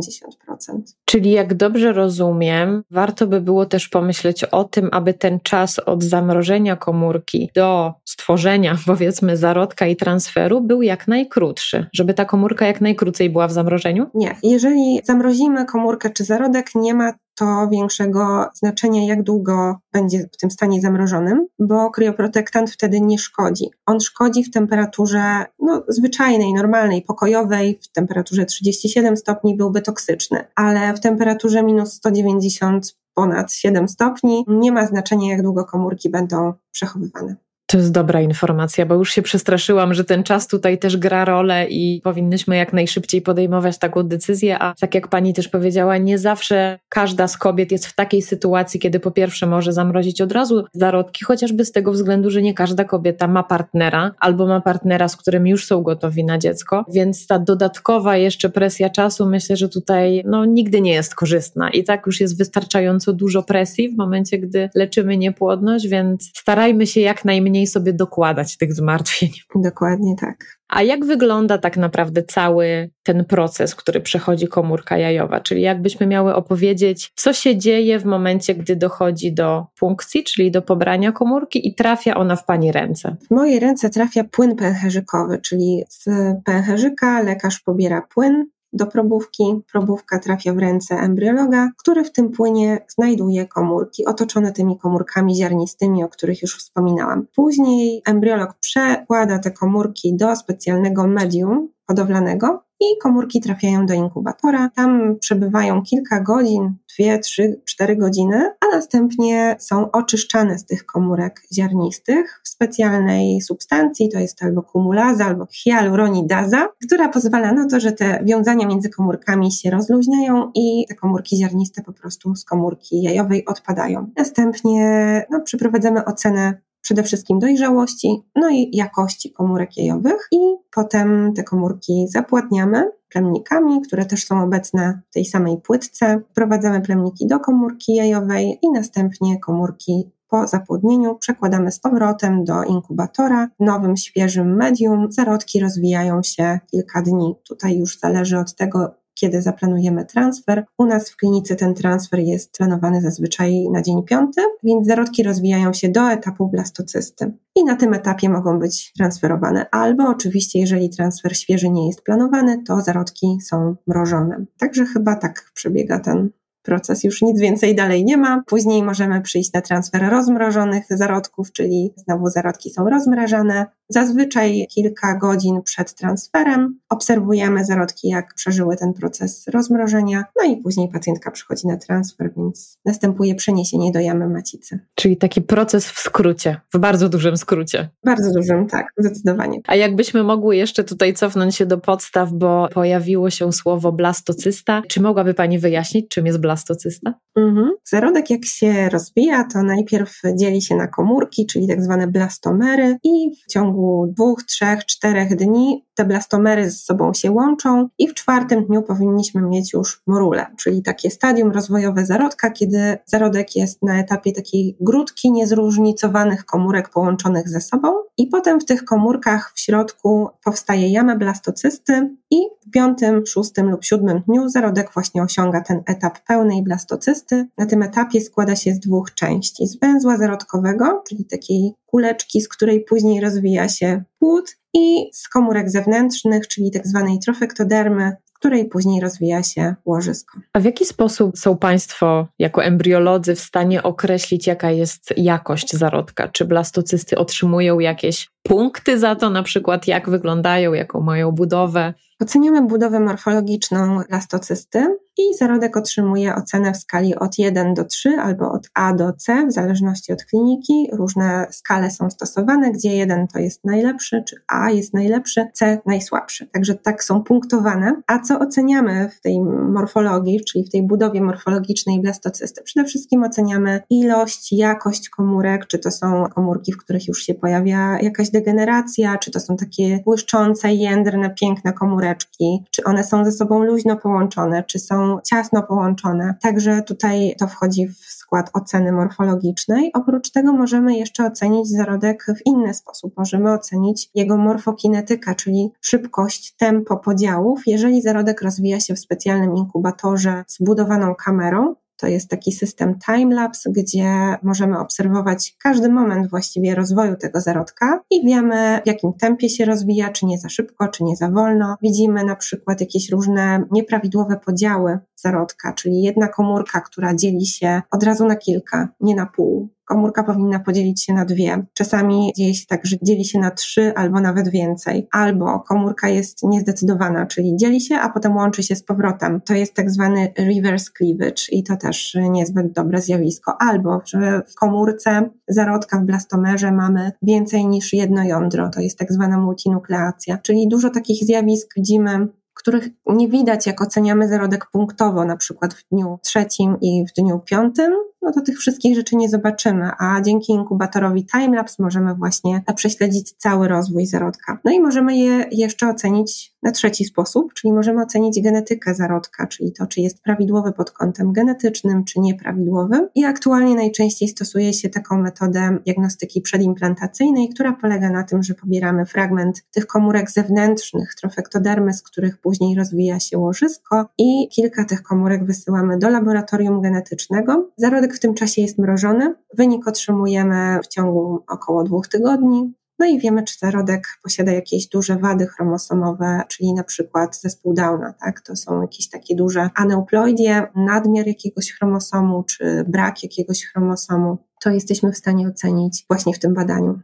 Czyli jak dobrze rozumiem, warto by było też pomyśleć o tym, aby ten czas od zamrożenia komórki do stworzenia, powiedzmy, zarodka i transferu był jak najkrótszy, żeby ta komórka jak najkrócej była w zamrożeniu? Nie. Jeżeli zamrozimy komórkę czy zarodek, nie ma to większego znaczenia, jak długo będzie w tym stanie zamrożonym, bo krioprotektant wtedy nie szkodzi. On szkodzi w temperaturze no, zwyczajnej, normalnej, pokojowej, w temperaturze 37 stopni byłby toksyczny, ale w temperaturze minus 190 ponad 7 stopni nie ma znaczenia, jak długo komórki będą przechowywane. To jest dobra informacja, bo już się przestraszyłam, że ten czas tutaj też gra rolę i powinnyśmy jak najszybciej podejmować taką decyzję. A tak jak pani też powiedziała, nie zawsze każda z kobiet jest w takiej sytuacji, kiedy po pierwsze może zamrozić od razu zarodki, chociażby z tego względu, że nie każda kobieta ma partnera albo ma partnera, z którym już są gotowi na dziecko. Więc ta dodatkowa jeszcze presja czasu myślę, że tutaj no, nigdy nie jest korzystna. I tak już jest wystarczająco dużo presji w momencie, gdy leczymy niepłodność, więc starajmy się jak najmniej mniej sobie dokładać tych zmartwień. Dokładnie tak. A jak wygląda tak naprawdę cały ten proces, który przechodzi komórka jajowa? Czyli jakbyśmy miały opowiedzieć, co się dzieje w momencie, gdy dochodzi do punkcji, czyli do pobrania komórki i trafia ona w Pani ręce? W moje ręce trafia płyn pęcherzykowy, czyli z pęcherzyka lekarz pobiera płyn, do probówki. Probówka trafia w ręce embriologa, który w tym płynie znajduje komórki otoczone tymi komórkami ziarnistymi, o których już wspominałam. Później embriolog przekłada te komórki do specjalnego medium hodowlanego i komórki trafiają do inkubatora. Tam przebywają kilka godzin, dwie, trzy, cztery godziny, a następnie są oczyszczane z tych komórek ziarnistych w specjalnej substancji, to jest albo kumulaza, albo hialuronidaza, która pozwala na to, że te wiązania między komórkami się rozluźniają i te komórki ziarniste po prostu z komórki jajowej odpadają. Następnie no, przeprowadzamy ocenę przede wszystkim dojrzałości, no i jakości komórek jajowych i potem te komórki zapładniamy plemnikami, które też są obecne w tej samej płytce. Wprowadzamy plemniki do komórki jajowej i następnie komórki po zapłodnieniu przekładamy z powrotem do inkubatora w nowym, świeżym medium. Zarodki rozwijają się kilka dni. Tutaj już zależy od tego, kiedy zaplanujemy transfer. U nas w klinice ten transfer jest planowany zazwyczaj na dzień piąty, więc zarodki rozwijają się do etapu blastocysty. I na tym etapie mogą być transferowane. Albo oczywiście, jeżeli transfer świeży nie jest planowany, to zarodki są mrożone. Także chyba tak przebiega ten proces już nic więcej dalej nie ma. Później możemy przyjść na transfer rozmrożonych zarodków, czyli znowu zarodki są rozmrażane. Zazwyczaj kilka godzin przed transferem obserwujemy zarodki, jak przeżyły ten proces rozmrożenia, no i później pacjentka przychodzi na transfer, więc następuje przeniesienie do jamy macicy. Czyli taki proces w skrócie, w bardzo dużym skrócie. Bardzo dużym, tak, zdecydowanie. A jakbyśmy mogły jeszcze tutaj cofnąć się do podstaw, bo pojawiło się słowo blastocysta. Czy mogłaby Pani wyjaśnić, czym jest blastocysta? Mhm. Zarodek jak się rozwija, to najpierw dzieli się na komórki, czyli tak zwane blastomery i w ciągu ciągu dwóch, trzech, czterech dni te blastomery ze sobą się łączą i w czwartym dniu powinniśmy mieć już morule, czyli takie stadium rozwojowe zarodka, kiedy zarodek jest na etapie takiej grudki niezróżnicowanych komórek połączonych ze sobą i potem w tych komórkach w środku powstaje jama blastocysty i w piątym, szóstym lub siódmym dniu zarodek właśnie osiąga ten etap pełnej blastocysty. Na tym etapie składa się z dwóch części, z węzła zarodkowego, czyli takiej kuleczki, z której później rozwija się płód i z komórek zewnętrznych, czyli tak zwanej trofektodermy, której później rozwija się łożysko. A w jaki sposób są Państwo jako embriolodzy w stanie określić, jaka jest jakość zarodka? Czy blastocysty otrzymują jakieś punkty za to, na przykład jak wyglądają, jaką mają budowę? Oceniamy budowę morfologiczną blastocysty i zarodek otrzymuje ocenę w skali od 1 do 3 albo od A do C, w zależności od kliniki. Różne skale są stosowane, gdzie 1 to jest najlepszy, czy A jest najlepszy, C najsłabszy. Także tak są punktowane. A co oceniamy w tej morfologii, czyli w tej budowie morfologicznej blastocysty? Przede wszystkim oceniamy ilość, jakość komórek, czy to są komórki, w których już się pojawia jakaś degeneracja, czy to są takie błyszczące, jędrne, piękne komóreczki, czy one są ze sobą luźno połączone, czy są ciasno połączone. Także tutaj to wchodzi w skład oceny morfologicznej. Oprócz tego możemy jeszcze ocenić zarodek w inny sposób. Możemy ocenić jego morfokinetykę, czyli szybkość, tempo podziałów, jeżeli zarodek rozwija się w specjalnym inkubatorze z budowaną kamerą. To jest taki system timelapse, gdzie możemy obserwować każdy moment właściwie rozwoju tego zarodka i wiemy, w jakim tempie się rozwija, czy nie za szybko, czy nie za wolno. Widzimy na przykład jakieś różne nieprawidłowe podziały zarodka, czyli jedna komórka, która dzieli się od razu na kilka, nie na pół komórka powinna podzielić się na dwie. Czasami dzieje się tak, że dzieli się na trzy albo nawet więcej. Albo komórka jest niezdecydowana, czyli dzieli się, a potem łączy się z powrotem. To jest tak zwany reverse cleavage i to też niezbyt dobre zjawisko. Albo, że w komórce zarodka w blastomerze mamy więcej niż jedno jądro. To jest tak zwana multinukleacja. Czyli dużo takich zjawisk widzimy których nie widać, jak oceniamy zarodek punktowo, na przykład w dniu trzecim i w dniu piątym, no to tych wszystkich rzeczy nie zobaczymy, a dzięki inkubatorowi Timelapse możemy właśnie prześledzić cały rozwój zarodka. No i możemy je jeszcze ocenić na trzeci sposób, czyli możemy ocenić genetykę zarodka, czyli to, czy jest prawidłowy pod kątem genetycznym, czy nieprawidłowym. I aktualnie najczęściej stosuje się taką metodę diagnostyki przedimplantacyjnej, która polega na tym, że pobieramy fragment tych komórek zewnętrznych, trofektodermy, z których później rozwija się łożysko i kilka tych komórek wysyłamy do laboratorium genetycznego. Zarodek w tym czasie jest mrożony. Wynik otrzymujemy w ciągu około dwóch tygodni. No i wiemy, czy zarodek posiada jakieś duże wady chromosomowe, czyli na przykład zespół Downa, tak? To są jakieś takie duże aneuploidie, nadmiar jakiegoś chromosomu, czy brak jakiegoś chromosomu. To jesteśmy w stanie ocenić właśnie w tym badaniu.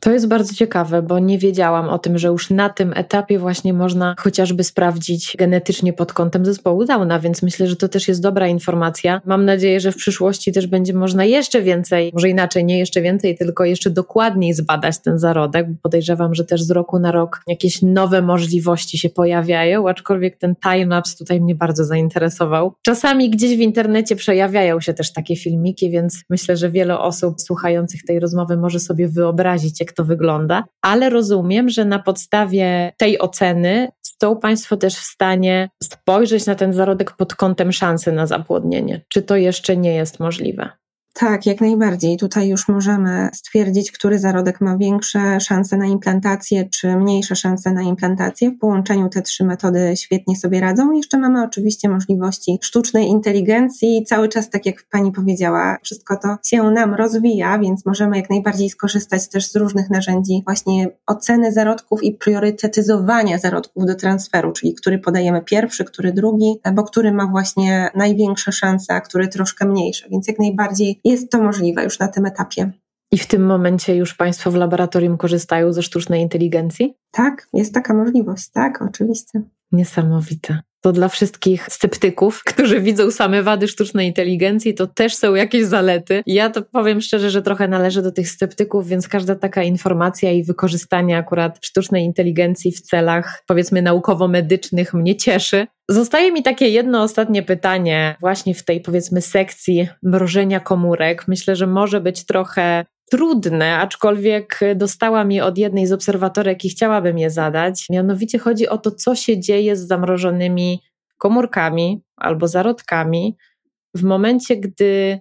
To jest bardzo ciekawe, bo nie wiedziałam o tym, że już na tym etapie właśnie można chociażby sprawdzić genetycznie pod kątem zespołu Downa, więc myślę, że to też jest dobra informacja. Mam nadzieję, że w przyszłości też będzie można jeszcze więcej, może inaczej, nie jeszcze więcej, tylko jeszcze dokładniej zbadać ten zarodek, bo podejrzewam, że też z roku na rok jakieś nowe możliwości się pojawiają, aczkolwiek ten timelapse tutaj mnie bardzo zainteresował. Czasami gdzieś w internecie przejawiają się też takie filmiki, więc myślę, że wiele osób słuchających tej rozmowy może sobie wyobrazić, jak to wygląda, ale rozumiem, że na podstawie tej oceny są Państwo też w stanie spojrzeć na ten zarodek pod kątem szansy na zapłodnienie. Czy to jeszcze nie jest możliwe? Tak, jak najbardziej. Tutaj już możemy stwierdzić, który zarodek ma większe szanse na implantację, czy mniejsze szanse na implantację. W połączeniu te trzy metody świetnie sobie radzą. Jeszcze mamy oczywiście możliwości sztucznej inteligencji. Cały czas, tak jak Pani powiedziała, wszystko to się nam rozwija, więc możemy jak najbardziej skorzystać też z różnych narzędzi właśnie oceny zarodków i priorytetyzowania zarodków do transferu, czyli który podajemy pierwszy, który drugi, bo który ma właśnie największe szanse, a który troszkę mniejsze. Więc jak najbardziej jest to możliwe już na tym etapie. I w tym momencie już Państwo w laboratorium korzystają ze sztucznej inteligencji? Tak, jest taka możliwość, tak, oczywiście. Niesamowite. To dla wszystkich sceptyków, którzy widzą same wady sztucznej inteligencji, to też są jakieś zalety. Ja to powiem szczerze, że trochę należę do tych sceptyków, więc każda taka informacja i wykorzystanie akurat sztucznej inteligencji w celach, powiedzmy, naukowo-medycznych mnie cieszy. Zostaje mi takie jedno ostatnie pytanie, właśnie w tej, powiedzmy, sekcji mrożenia komórek. Myślę, że może być trochę trudne, aczkolwiek dostałam je od jednej z obserwatorek i chciałabym je zadać. Mianowicie chodzi o to, co się dzieje z zamrożonymi komórkami albo zarodkami w momencie, gdy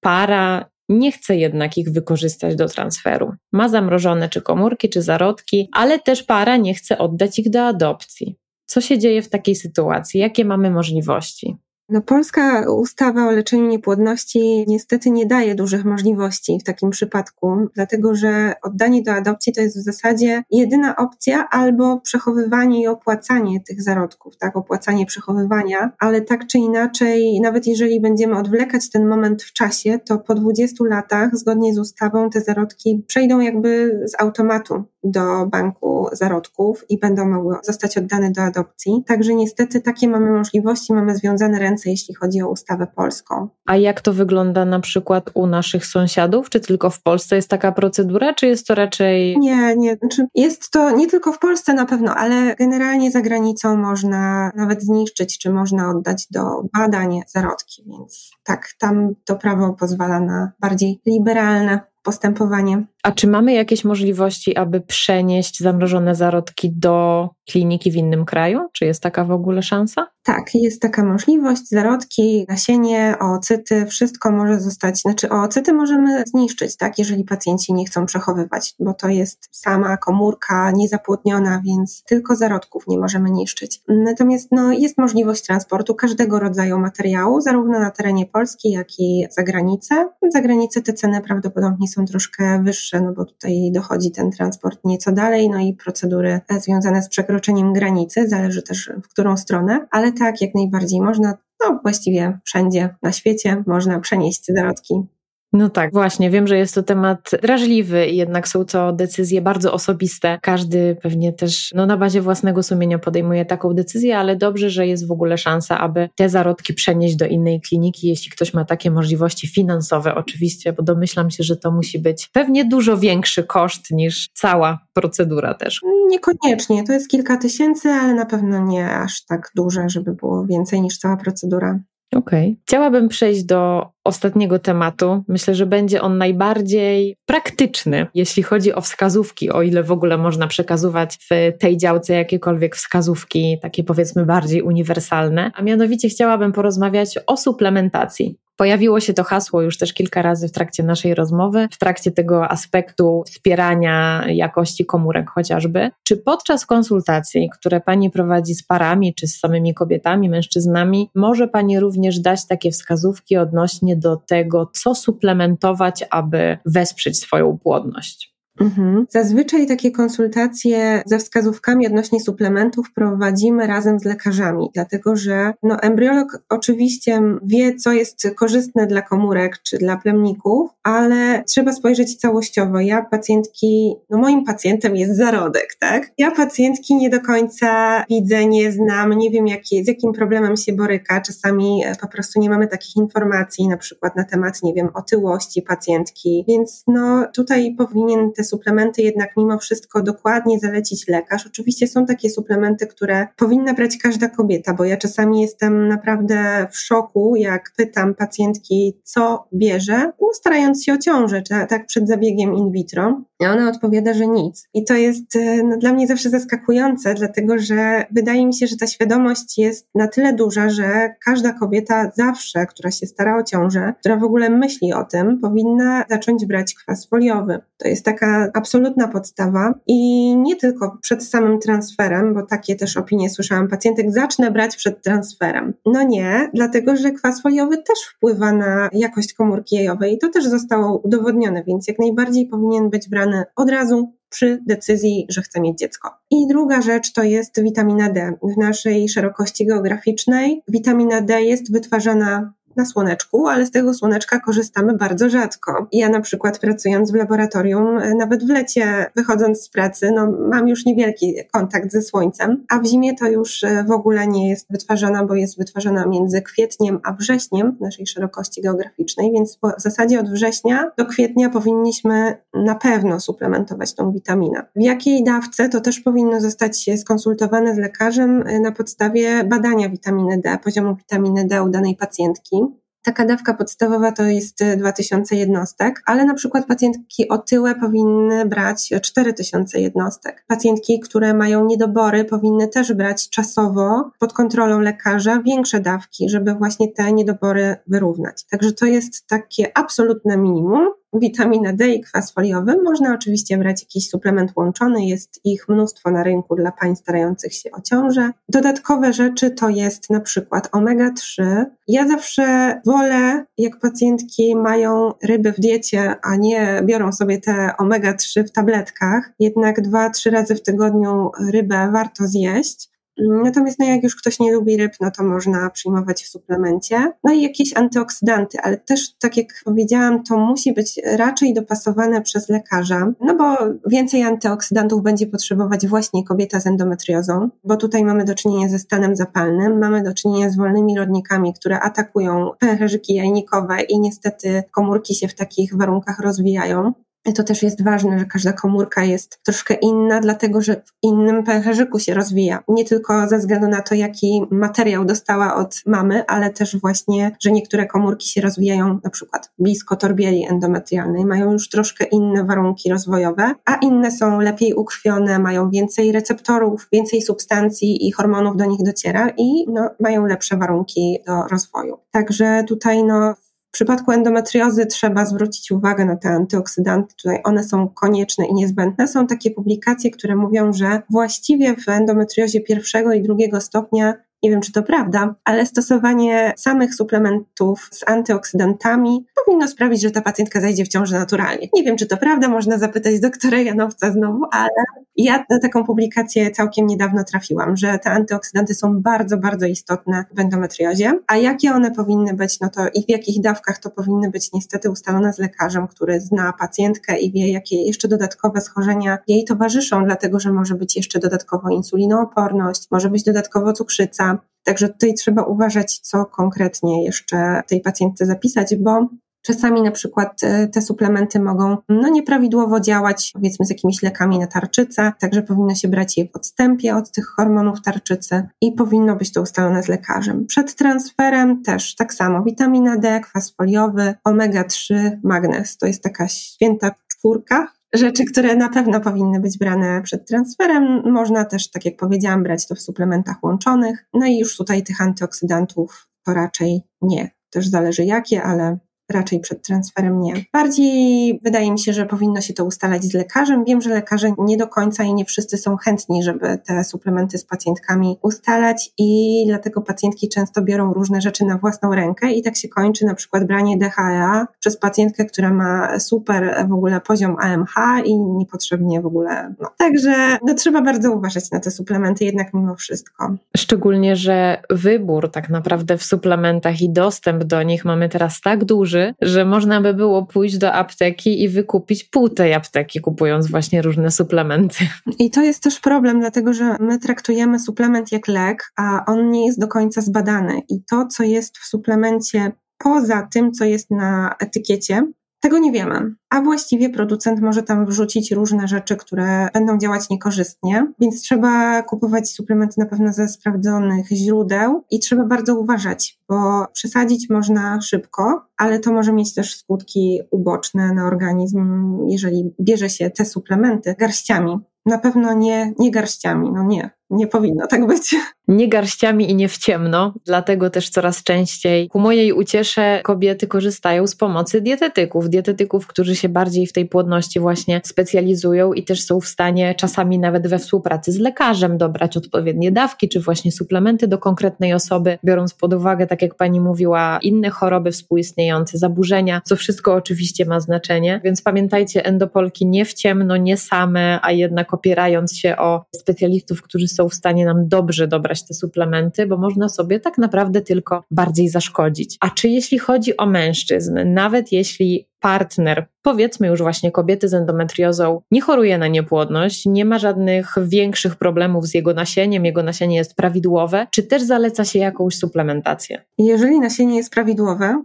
para nie chce jednak ich wykorzystać do transferu. Ma zamrożone czy komórki, czy zarodki, ale też para nie chce oddać ich do adopcji. Co się dzieje w takiej sytuacji? Jakie mamy możliwości? No, polska ustawa o leczeniu niepłodności niestety nie daje dużych możliwości w takim przypadku, dlatego że oddanie do adopcji to jest w zasadzie jedyna opcja albo przechowywanie i opłacanie tych zarodków, tak, opłacanie przechowywania, ale tak czy inaczej, nawet jeżeli będziemy odwlekać ten moment w czasie, to po 20 latach, zgodnie z ustawą, te zarodki przejdą jakby z automatu do banku zarodków i będą mogły zostać oddane do adopcji. Także niestety takie mamy możliwości, mamy związane ręce, jeśli chodzi o ustawę polską. A jak to wygląda na przykład u naszych sąsiadów? Czy tylko w Polsce jest taka procedura, czy jest to raczej. Nie, nie. Znaczy jest to nie tylko w Polsce na pewno, ale generalnie za granicą można nawet zniszczyć, czy można oddać do badań zarodki, więc tak, tam to prawo pozwala na bardziej liberalne postępowanie. A czy mamy jakieś możliwości, aby przenieść zamrożone zarodki do kliniki w innym kraju? Czy jest taka w ogóle szansa? Tak, jest taka możliwość. Zarodki, nasienie, oocyty, wszystko może zostać, znaczy oocyty możemy zniszczyć, tak, jeżeli pacjenci nie chcą przechowywać, bo to jest sama komórka niezapłodniona, więc tylko zarodków nie możemy niszczyć. Natomiast no, jest możliwość transportu każdego rodzaju materiału, zarówno na terenie Polski, jak i za granicę. Za granicę te ceny prawdopodobnie są troszkę wyższe, no bo tutaj dochodzi ten transport nieco dalej, no i procedury związane z przekroczeniem granicy, zależy też w którą stronę, ale tak, jak najbardziej można, no właściwie wszędzie na świecie można przenieść zarodki. No tak, właśnie. Wiem, że jest to temat drażliwy i jednak są to decyzje bardzo osobiste. Każdy pewnie też no, na bazie własnego sumienia podejmuje taką decyzję, ale dobrze, że jest w ogóle szansa, aby te zarodki przenieść do innej kliniki, jeśli ktoś ma takie możliwości finansowe, oczywiście, bo domyślam się, że to musi być pewnie dużo większy koszt niż cała procedura też. Niekoniecznie. To jest kilka tysięcy, ale na pewno nie aż tak duże, żeby było więcej niż cała procedura. Okej. Okay. Chciałabym przejść do ostatniego tematu. Myślę, że będzie on najbardziej praktyczny, jeśli chodzi o wskazówki, o ile w ogóle można przekazywać w tej działce jakiekolwiek wskazówki, takie powiedzmy bardziej uniwersalne. A mianowicie chciałabym porozmawiać o suplementacji. Pojawiło się to hasło już też kilka razy w trakcie naszej rozmowy, w trakcie tego aspektu wspierania jakości komórek chociażby. Czy podczas konsultacji, które Pani prowadzi z parami, czy z samymi kobietami, mężczyznami, może Pani również dać takie wskazówki odnośnie do tego, co suplementować, aby wesprzeć swoją płodność? Mhm. Zazwyczaj takie konsultacje ze wskazówkami odnośnie suplementów prowadzimy razem z lekarzami, dlatego że no, embryolog oczywiście wie, co jest korzystne dla komórek czy dla plemników, ale trzeba spojrzeć całościowo. Ja pacjentki, no moim pacjentem jest zarodek, tak? Ja pacjentki nie do końca widzę, nie znam, nie wiem jaki, z jakim problemem się boryka. Czasami e, po prostu nie mamy takich informacji, na przykład na temat, nie wiem, otyłości pacjentki, więc no tutaj powinien te suplementy jednak mimo wszystko dokładnie zalecić lekarz. Oczywiście są takie suplementy, które powinna brać każda kobieta, bo ja czasami jestem naprawdę w szoku, jak pytam pacjentki, co bierze, no starając się o ciążę, tak przed zabiegiem in vitro. I ona odpowiada, że nic. I to jest e, no, dla mnie zawsze zaskakujące, dlatego że wydaje mi się, że ta świadomość jest na tyle duża, że każda kobieta zawsze, która się stara o ciążę, która w ogóle myśli o tym, powinna zacząć brać kwas foliowy. To jest taka absolutna podstawa i nie tylko przed samym transferem, bo takie też opinie słyszałam pacjentek, zacznę brać przed transferem. No nie, dlatego że kwas foliowy też wpływa na jakość komórki jajowej i to też zostało udowodnione, więc jak najbardziej powinien być brany od razu przy decyzji, że chce mieć dziecko. I druga rzecz to jest witamina D. W naszej szerokości geograficznej witamina D jest wytwarzana na słoneczku, ale z tego słoneczka korzystamy bardzo rzadko. Ja na przykład pracując w laboratorium, e, nawet w lecie wychodząc z pracy, no mam już niewielki kontakt ze słońcem, a w zimie to już e, w ogóle nie jest wytwarzana, bo jest wytwarzana między kwietniem a wrześniem naszej szerokości geograficznej, więc w zasadzie od września do kwietnia powinniśmy na pewno suplementować tą witaminę. W jakiej dawce to też powinno zostać skonsultowane z lekarzem e, na podstawie badania witaminy D, poziomu witaminy D u danej pacjentki. Taka dawka podstawowa to jest 2000 jednostek, ale na przykład pacjentki otyłe powinny brać 4000 jednostek. Pacjentki, które mają niedobory, powinny też brać czasowo pod kontrolą lekarza większe dawki, żeby właśnie te niedobory wyrównać. Także to jest takie absolutne minimum witamina D i kwas foliowy. Można oczywiście brać jakiś suplement łączony, jest ich mnóstwo na rynku dla pań starających się o ciążę. Dodatkowe rzeczy to jest na przykład omega-3. Ja zawsze wolę, jak pacjentki mają ryby w diecie, a nie biorą sobie te omega-3 w tabletkach. Jednak dwa, trzy razy w tygodniu rybę warto zjeść. Natomiast no jak już ktoś nie lubi ryb, no to można przyjmować w suplemencie. No i jakieś antyoksydanty, ale też tak jak powiedziałam, to musi być raczej dopasowane przez lekarza, no bo więcej antyoksydantów będzie potrzebować właśnie kobieta z endometriozą, bo tutaj mamy do czynienia ze stanem zapalnym, mamy do czynienia z wolnymi rodnikami, które atakują pęcherzyki jajnikowe i niestety komórki się w takich warunkach rozwijają. To też jest ważne, że każda komórka jest troszkę inna, dlatego że w innym pęcherzyku się rozwija. Nie tylko ze względu na to, jaki materiał dostała od mamy, ale też właśnie, że niektóre komórki się rozwijają na przykład blisko torbieli endometrialnej, mają już troszkę inne warunki rozwojowe, a inne są lepiej ukrwione, mają więcej receptorów, więcej substancji i hormonów do nich dociera i no, mają lepsze warunki do rozwoju. Także tutaj no, w przypadku endometriozy trzeba zwrócić uwagę na te antyoksydanty. Tutaj one są konieczne i niezbędne. Są takie publikacje, które mówią, że właściwie w endometriozie pierwszego i drugiego stopnia nie wiem czy to prawda, ale stosowanie samych suplementów z antyoksydantami powinno sprawić, że ta pacjentka zajdzie w ciąży naturalnie. Nie wiem czy to prawda, można zapytać doktora Janowca znowu, ale ja na taką publikację całkiem niedawno trafiłam, że te antyoksydanty są bardzo, bardzo istotne w endometriozie, a jakie one powinny być, no to i w jakich dawkach to powinny być niestety ustalone z lekarzem, który zna pacjentkę i wie, jakie jeszcze dodatkowe schorzenia jej towarzyszą, dlatego że może być jeszcze dodatkowo insulinooporność, może być dodatkowo cukrzyca, Także tutaj trzeba uważać, co konkretnie jeszcze tej pacjentce zapisać, bo Czasami na przykład e, te suplementy mogą no, nieprawidłowo działać, powiedzmy z jakimiś lekami na tarczycę, także powinno się brać je w odstępie od tych hormonów tarczycy i powinno być to ustalone z lekarzem. Przed transferem też tak samo witamina D, kwas foliowy, omega-3, magnez. To jest taka święta czwórka, rzeczy, które na pewno powinny być brane przed transferem. Można też, tak jak powiedziałam, brać to w suplementach łączonych. No i już tutaj tych antyoksydantów to raczej nie. Też zależy jakie, ale raczej przed transferem nie. Bardziej wydaje mi się, że powinno się to ustalać z lekarzem. Wiem, że lekarze nie do końca i nie wszyscy są chętni, żeby te suplementy z pacjentkami ustalać i dlatego pacjentki często biorą różne rzeczy na własną rękę i tak się kończy na przykład branie DHEA przez pacjentkę, która ma super w ogóle poziom AMH i niepotrzebnie w ogóle. No. Także no, trzeba bardzo uważać na te suplementy jednak mimo wszystko. Szczególnie, że wybór tak naprawdę w suplementach i dostęp do nich mamy teraz tak duży, duży, że można by było pójść do apteki i wykupić pół tej apteki, kupując właśnie różne suplementy. I to jest też problem, dlatego że my traktujemy suplement jak lek, a on nie jest do końca zbadany. I to, co jest w suplemencie poza tym, co jest na etykiecie, tego nie wiemy, a właściwie producent może tam wrzucić różne rzeczy, które będą działać niekorzystnie, więc trzeba kupować suplementy na pewno ze sprawdzonych źródeł i trzeba bardzo uważać, bo przesadzić można szybko, ale to może mieć też skutki uboczne na organizm, jeżeli bierze się te suplementy garściami. Na pewno nie, nie garściami, no nie, nie powinno tak być. Nie garściami i nie w ciemno, dlatego też coraz częściej ku mojej uciesze kobiety korzystają z pomocy dietetyków. Dietetyków, którzy się bardziej w tej płodności właśnie specjalizują i też są w stanie czasami nawet we współpracy z lekarzem dobrać odpowiednie dawki, czy właśnie suplementy do konkretnej osoby, biorąc pod uwagę, tak jak pani mówiła, inne choroby współistniejące, zaburzenia, co wszystko oczywiście ma znaczenie. Więc pamiętajcie, endopolki nie w ciemno, nie same, a jednak opierając się o specjalistów, którzy są w stanie nam dobrze dobrać te suplementy, bo można sobie tak naprawdę tylko bardziej zaszkodzić. A czy jeśli chodzi o mężczyzn, nawet jeśli partner, powiedzmy już właśnie kobiety z endometriozą, nie choruje na niepłodność, nie ma żadnych większych problemów z jego nasieniem, jego nasienie jest prawidłowe, czy też zaleca się jakąś suplementację? Jeżeli nasienie jest prawidłowe,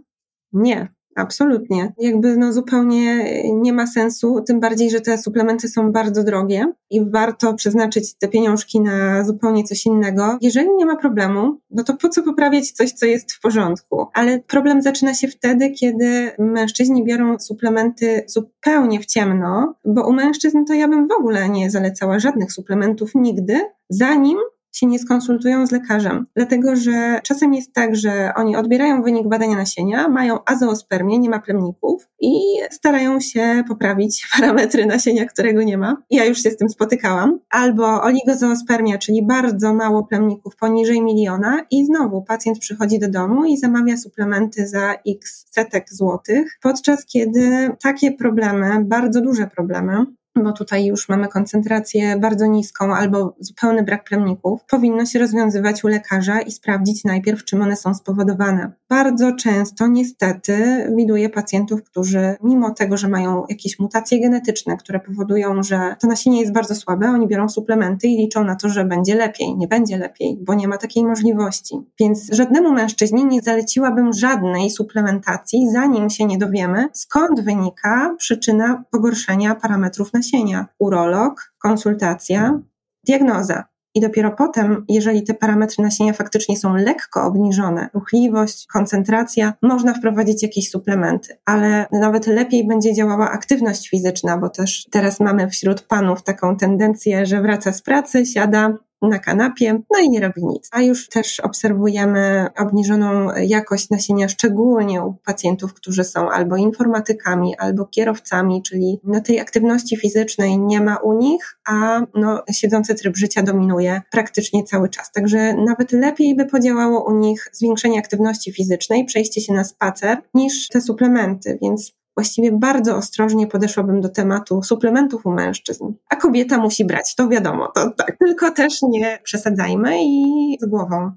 nie. Absolutnie. Jakby no zupełnie nie ma sensu, tym bardziej, że te suplementy są bardzo drogie i warto przeznaczyć te pieniążki na zupełnie coś innego. Jeżeli nie ma problemu, no to po co poprawiać coś, co jest w porządku? Ale problem zaczyna się wtedy, kiedy mężczyźni biorą suplementy zupełnie w ciemno, bo u mężczyzn to ja bym w ogóle nie zalecała żadnych suplementów nigdy, zanim się nie skonsultują z lekarzem. Dlatego, że czasem jest tak, że oni odbierają wynik badania nasienia, mają azoospermię, nie ma plemników i starają się poprawić parametry nasienia, którego nie ma. Ja już się z tym spotykałam. Albo oligozoospermia, czyli bardzo mało plemników poniżej miliona i znowu pacjent przychodzi do domu i zamawia suplementy za x setek złotych, podczas kiedy takie problemy, bardzo duże problemy, bo tutaj już mamy koncentrację bardzo niską albo zupełny brak plemników, powinno się rozwiązywać u lekarza i sprawdzić najpierw, czym one są spowodowane. Bardzo często niestety widuję pacjentów, którzy mimo tego, że mają jakieś mutacje genetyczne, które powodują, że to nasienie jest bardzo słabe, oni biorą suplementy i liczą na to, że będzie lepiej. Nie będzie lepiej, bo nie ma takiej możliwości. Więc żadnemu mężczyźnie nie zaleciłabym żadnej suplementacji, zanim się nie dowiemy, skąd wynika przyczyna pogorszenia parametrów nasienia. Urolog, konsultacja, diagnoza. I dopiero potem, jeżeli te parametry nasienia faktycznie są lekko obniżone, ruchliwość, koncentracja, można wprowadzić jakieś suplementy. Ale nawet lepiej będzie działała aktywność fizyczna, bo też teraz mamy wśród panów taką tendencję, że wraca z pracy, siada, na kanapie, no i nie robi nic. A już też obserwujemy obniżoną jakość nasienia, szczególnie u pacjentów, którzy są albo informatykami, albo kierowcami, czyli no tej aktywności fizycznej nie ma u nich, a no, siedzący tryb życia dominuje praktycznie cały czas. Także nawet lepiej by podziałało u nich zwiększenie aktywności fizycznej, przejście się na spacer, niż te suplementy, więc właściwie bardzo ostrożnie podeszłabym do tematu suplementów u mężczyzn. A kobieta musi brać, to wiadomo, to tak. Tylko też nie przesadzajmy i z głową.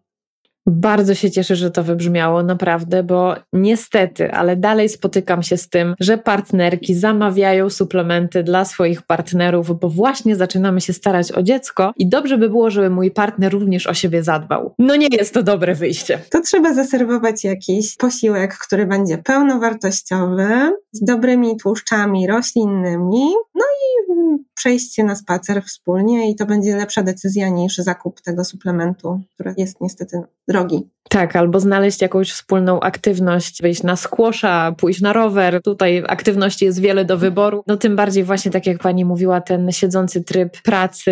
Bardzo się cieszę, że to wybrzmiało, naprawdę, bo niestety, ale dalej spotykam się z tym, że partnerki zamawiają suplementy dla swoich partnerów, bo właśnie zaczynamy się starać o dziecko i dobrze by było, żeby mój partner również o siebie zadbał. No nie jest to dobre wyjście. To trzeba zaserwować jakiś posiłek, który będzie pełnowartościowy, z dobrymi tłuszczami roślinnymi, no i przejście na spacer wspólnie i to będzie lepsza decyzja niż zakup tego suplementu, który jest niestety drogi. Tak, albo znaleźć jakąś wspólną aktywność, wyjść na skłosza, pójść na rower. Tutaj aktywności jest wiele do wyboru. No tym bardziej właśnie tak jak pani mówiła, ten siedzący tryb pracy,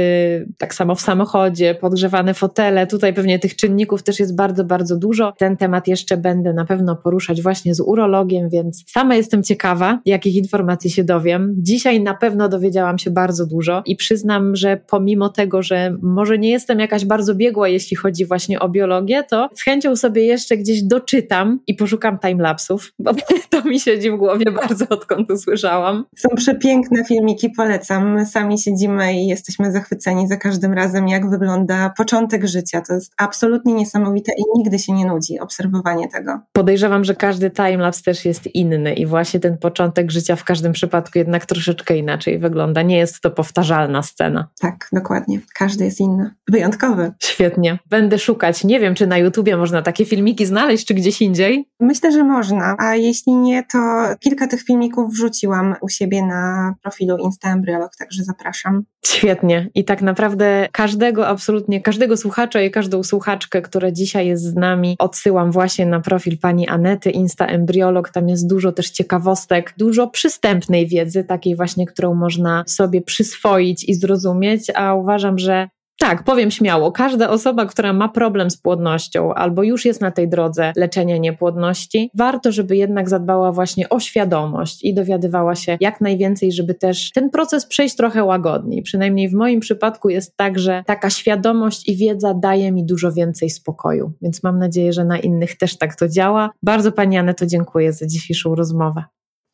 tak samo w samochodzie, podgrzewane fotele. Tutaj pewnie tych czynników też jest bardzo, bardzo dużo. Ten temat jeszcze będę na pewno poruszać właśnie z urologiem, więc sama jestem ciekawa, jakich informacji się dowiem. Dzisiaj na pewno dowiedziałam się bardzo dużo i przyznam, że pomimo tego, że może nie jestem jakaś bardzo biegła, jeśli chodzi właśnie o biologię, to z chęcią chęcią sobie jeszcze gdzieś doczytam i poszukam timelapsów, bo to mi siedzi w głowie bardzo, odkąd usłyszałam. Są przepiękne filmiki, polecam. My sami siedzimy i jesteśmy zachwyceni za każdym razem, jak wygląda początek życia. To jest absolutnie niesamowite i nigdy się nie nudzi obserwowanie tego. Podejrzewam, że każdy timelapse też jest inny i właśnie ten początek życia w każdym przypadku jednak troszeczkę inaczej wygląda. Nie jest to powtarzalna scena. Tak, dokładnie. Każdy jest inny. Wyjątkowy. Świetnie. Będę szukać. Nie wiem, czy na YouTubie można takie filmiki znaleźć, czy gdzieś indziej? Myślę, że można, a jeśli nie, to kilka tych filmików wrzuciłam u siebie na profilu Insta także zapraszam. Świetnie. I tak naprawdę każdego, absolutnie każdego słuchacza i każdą słuchaczkę, która dzisiaj jest z nami, odsyłam właśnie na profil pani Anety, Insta Embryolog. Tam jest dużo też ciekawostek, dużo przystępnej wiedzy, takiej właśnie, którą można sobie przyswoić i zrozumieć, a uważam, że tak, powiem śmiało. Każda osoba, która ma problem z płodnością albo już jest na tej drodze leczenia niepłodności, warto, żeby jednak zadbała właśnie o świadomość i dowiadywała się jak najwięcej, żeby też ten proces przejść trochę łagodniej. Przynajmniej w moim przypadku jest tak, że taka świadomość i wiedza daje mi dużo więcej spokoju. Więc mam nadzieję, że na innych też tak to działa. Bardzo Pani Aneto dziękuję za dzisiejszą rozmowę.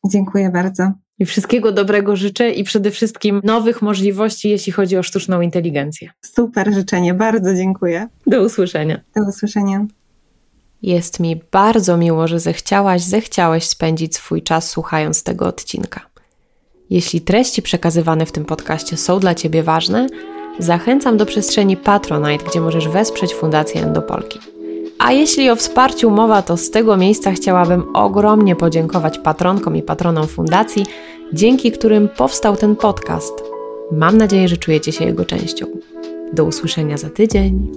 Dziękuję bardzo. I wszystkiego dobrego życzę i przede wszystkim nowych możliwości, jeśli chodzi o sztuczną inteligencję. Super życzenie, bardzo dziękuję. Do usłyszenia. Do usłyszenia. Jest mi bardzo miło, że zechciałaś, zechciałeś spędzić swój czas słuchając tego odcinka. Jeśli treści przekazywane w tym podcaście są dla Ciebie ważne, zachęcam do przestrzeni Patronite, gdzie możesz wesprzeć Fundację Endopolki. A jeśli o wsparciu mowa, to z tego miejsca chciałabym ogromnie podziękować patronkom i patronom fundacji, dzięki którym powstał ten podcast. Mam nadzieję, że czujecie się jego częścią. Do usłyszenia za tydzień.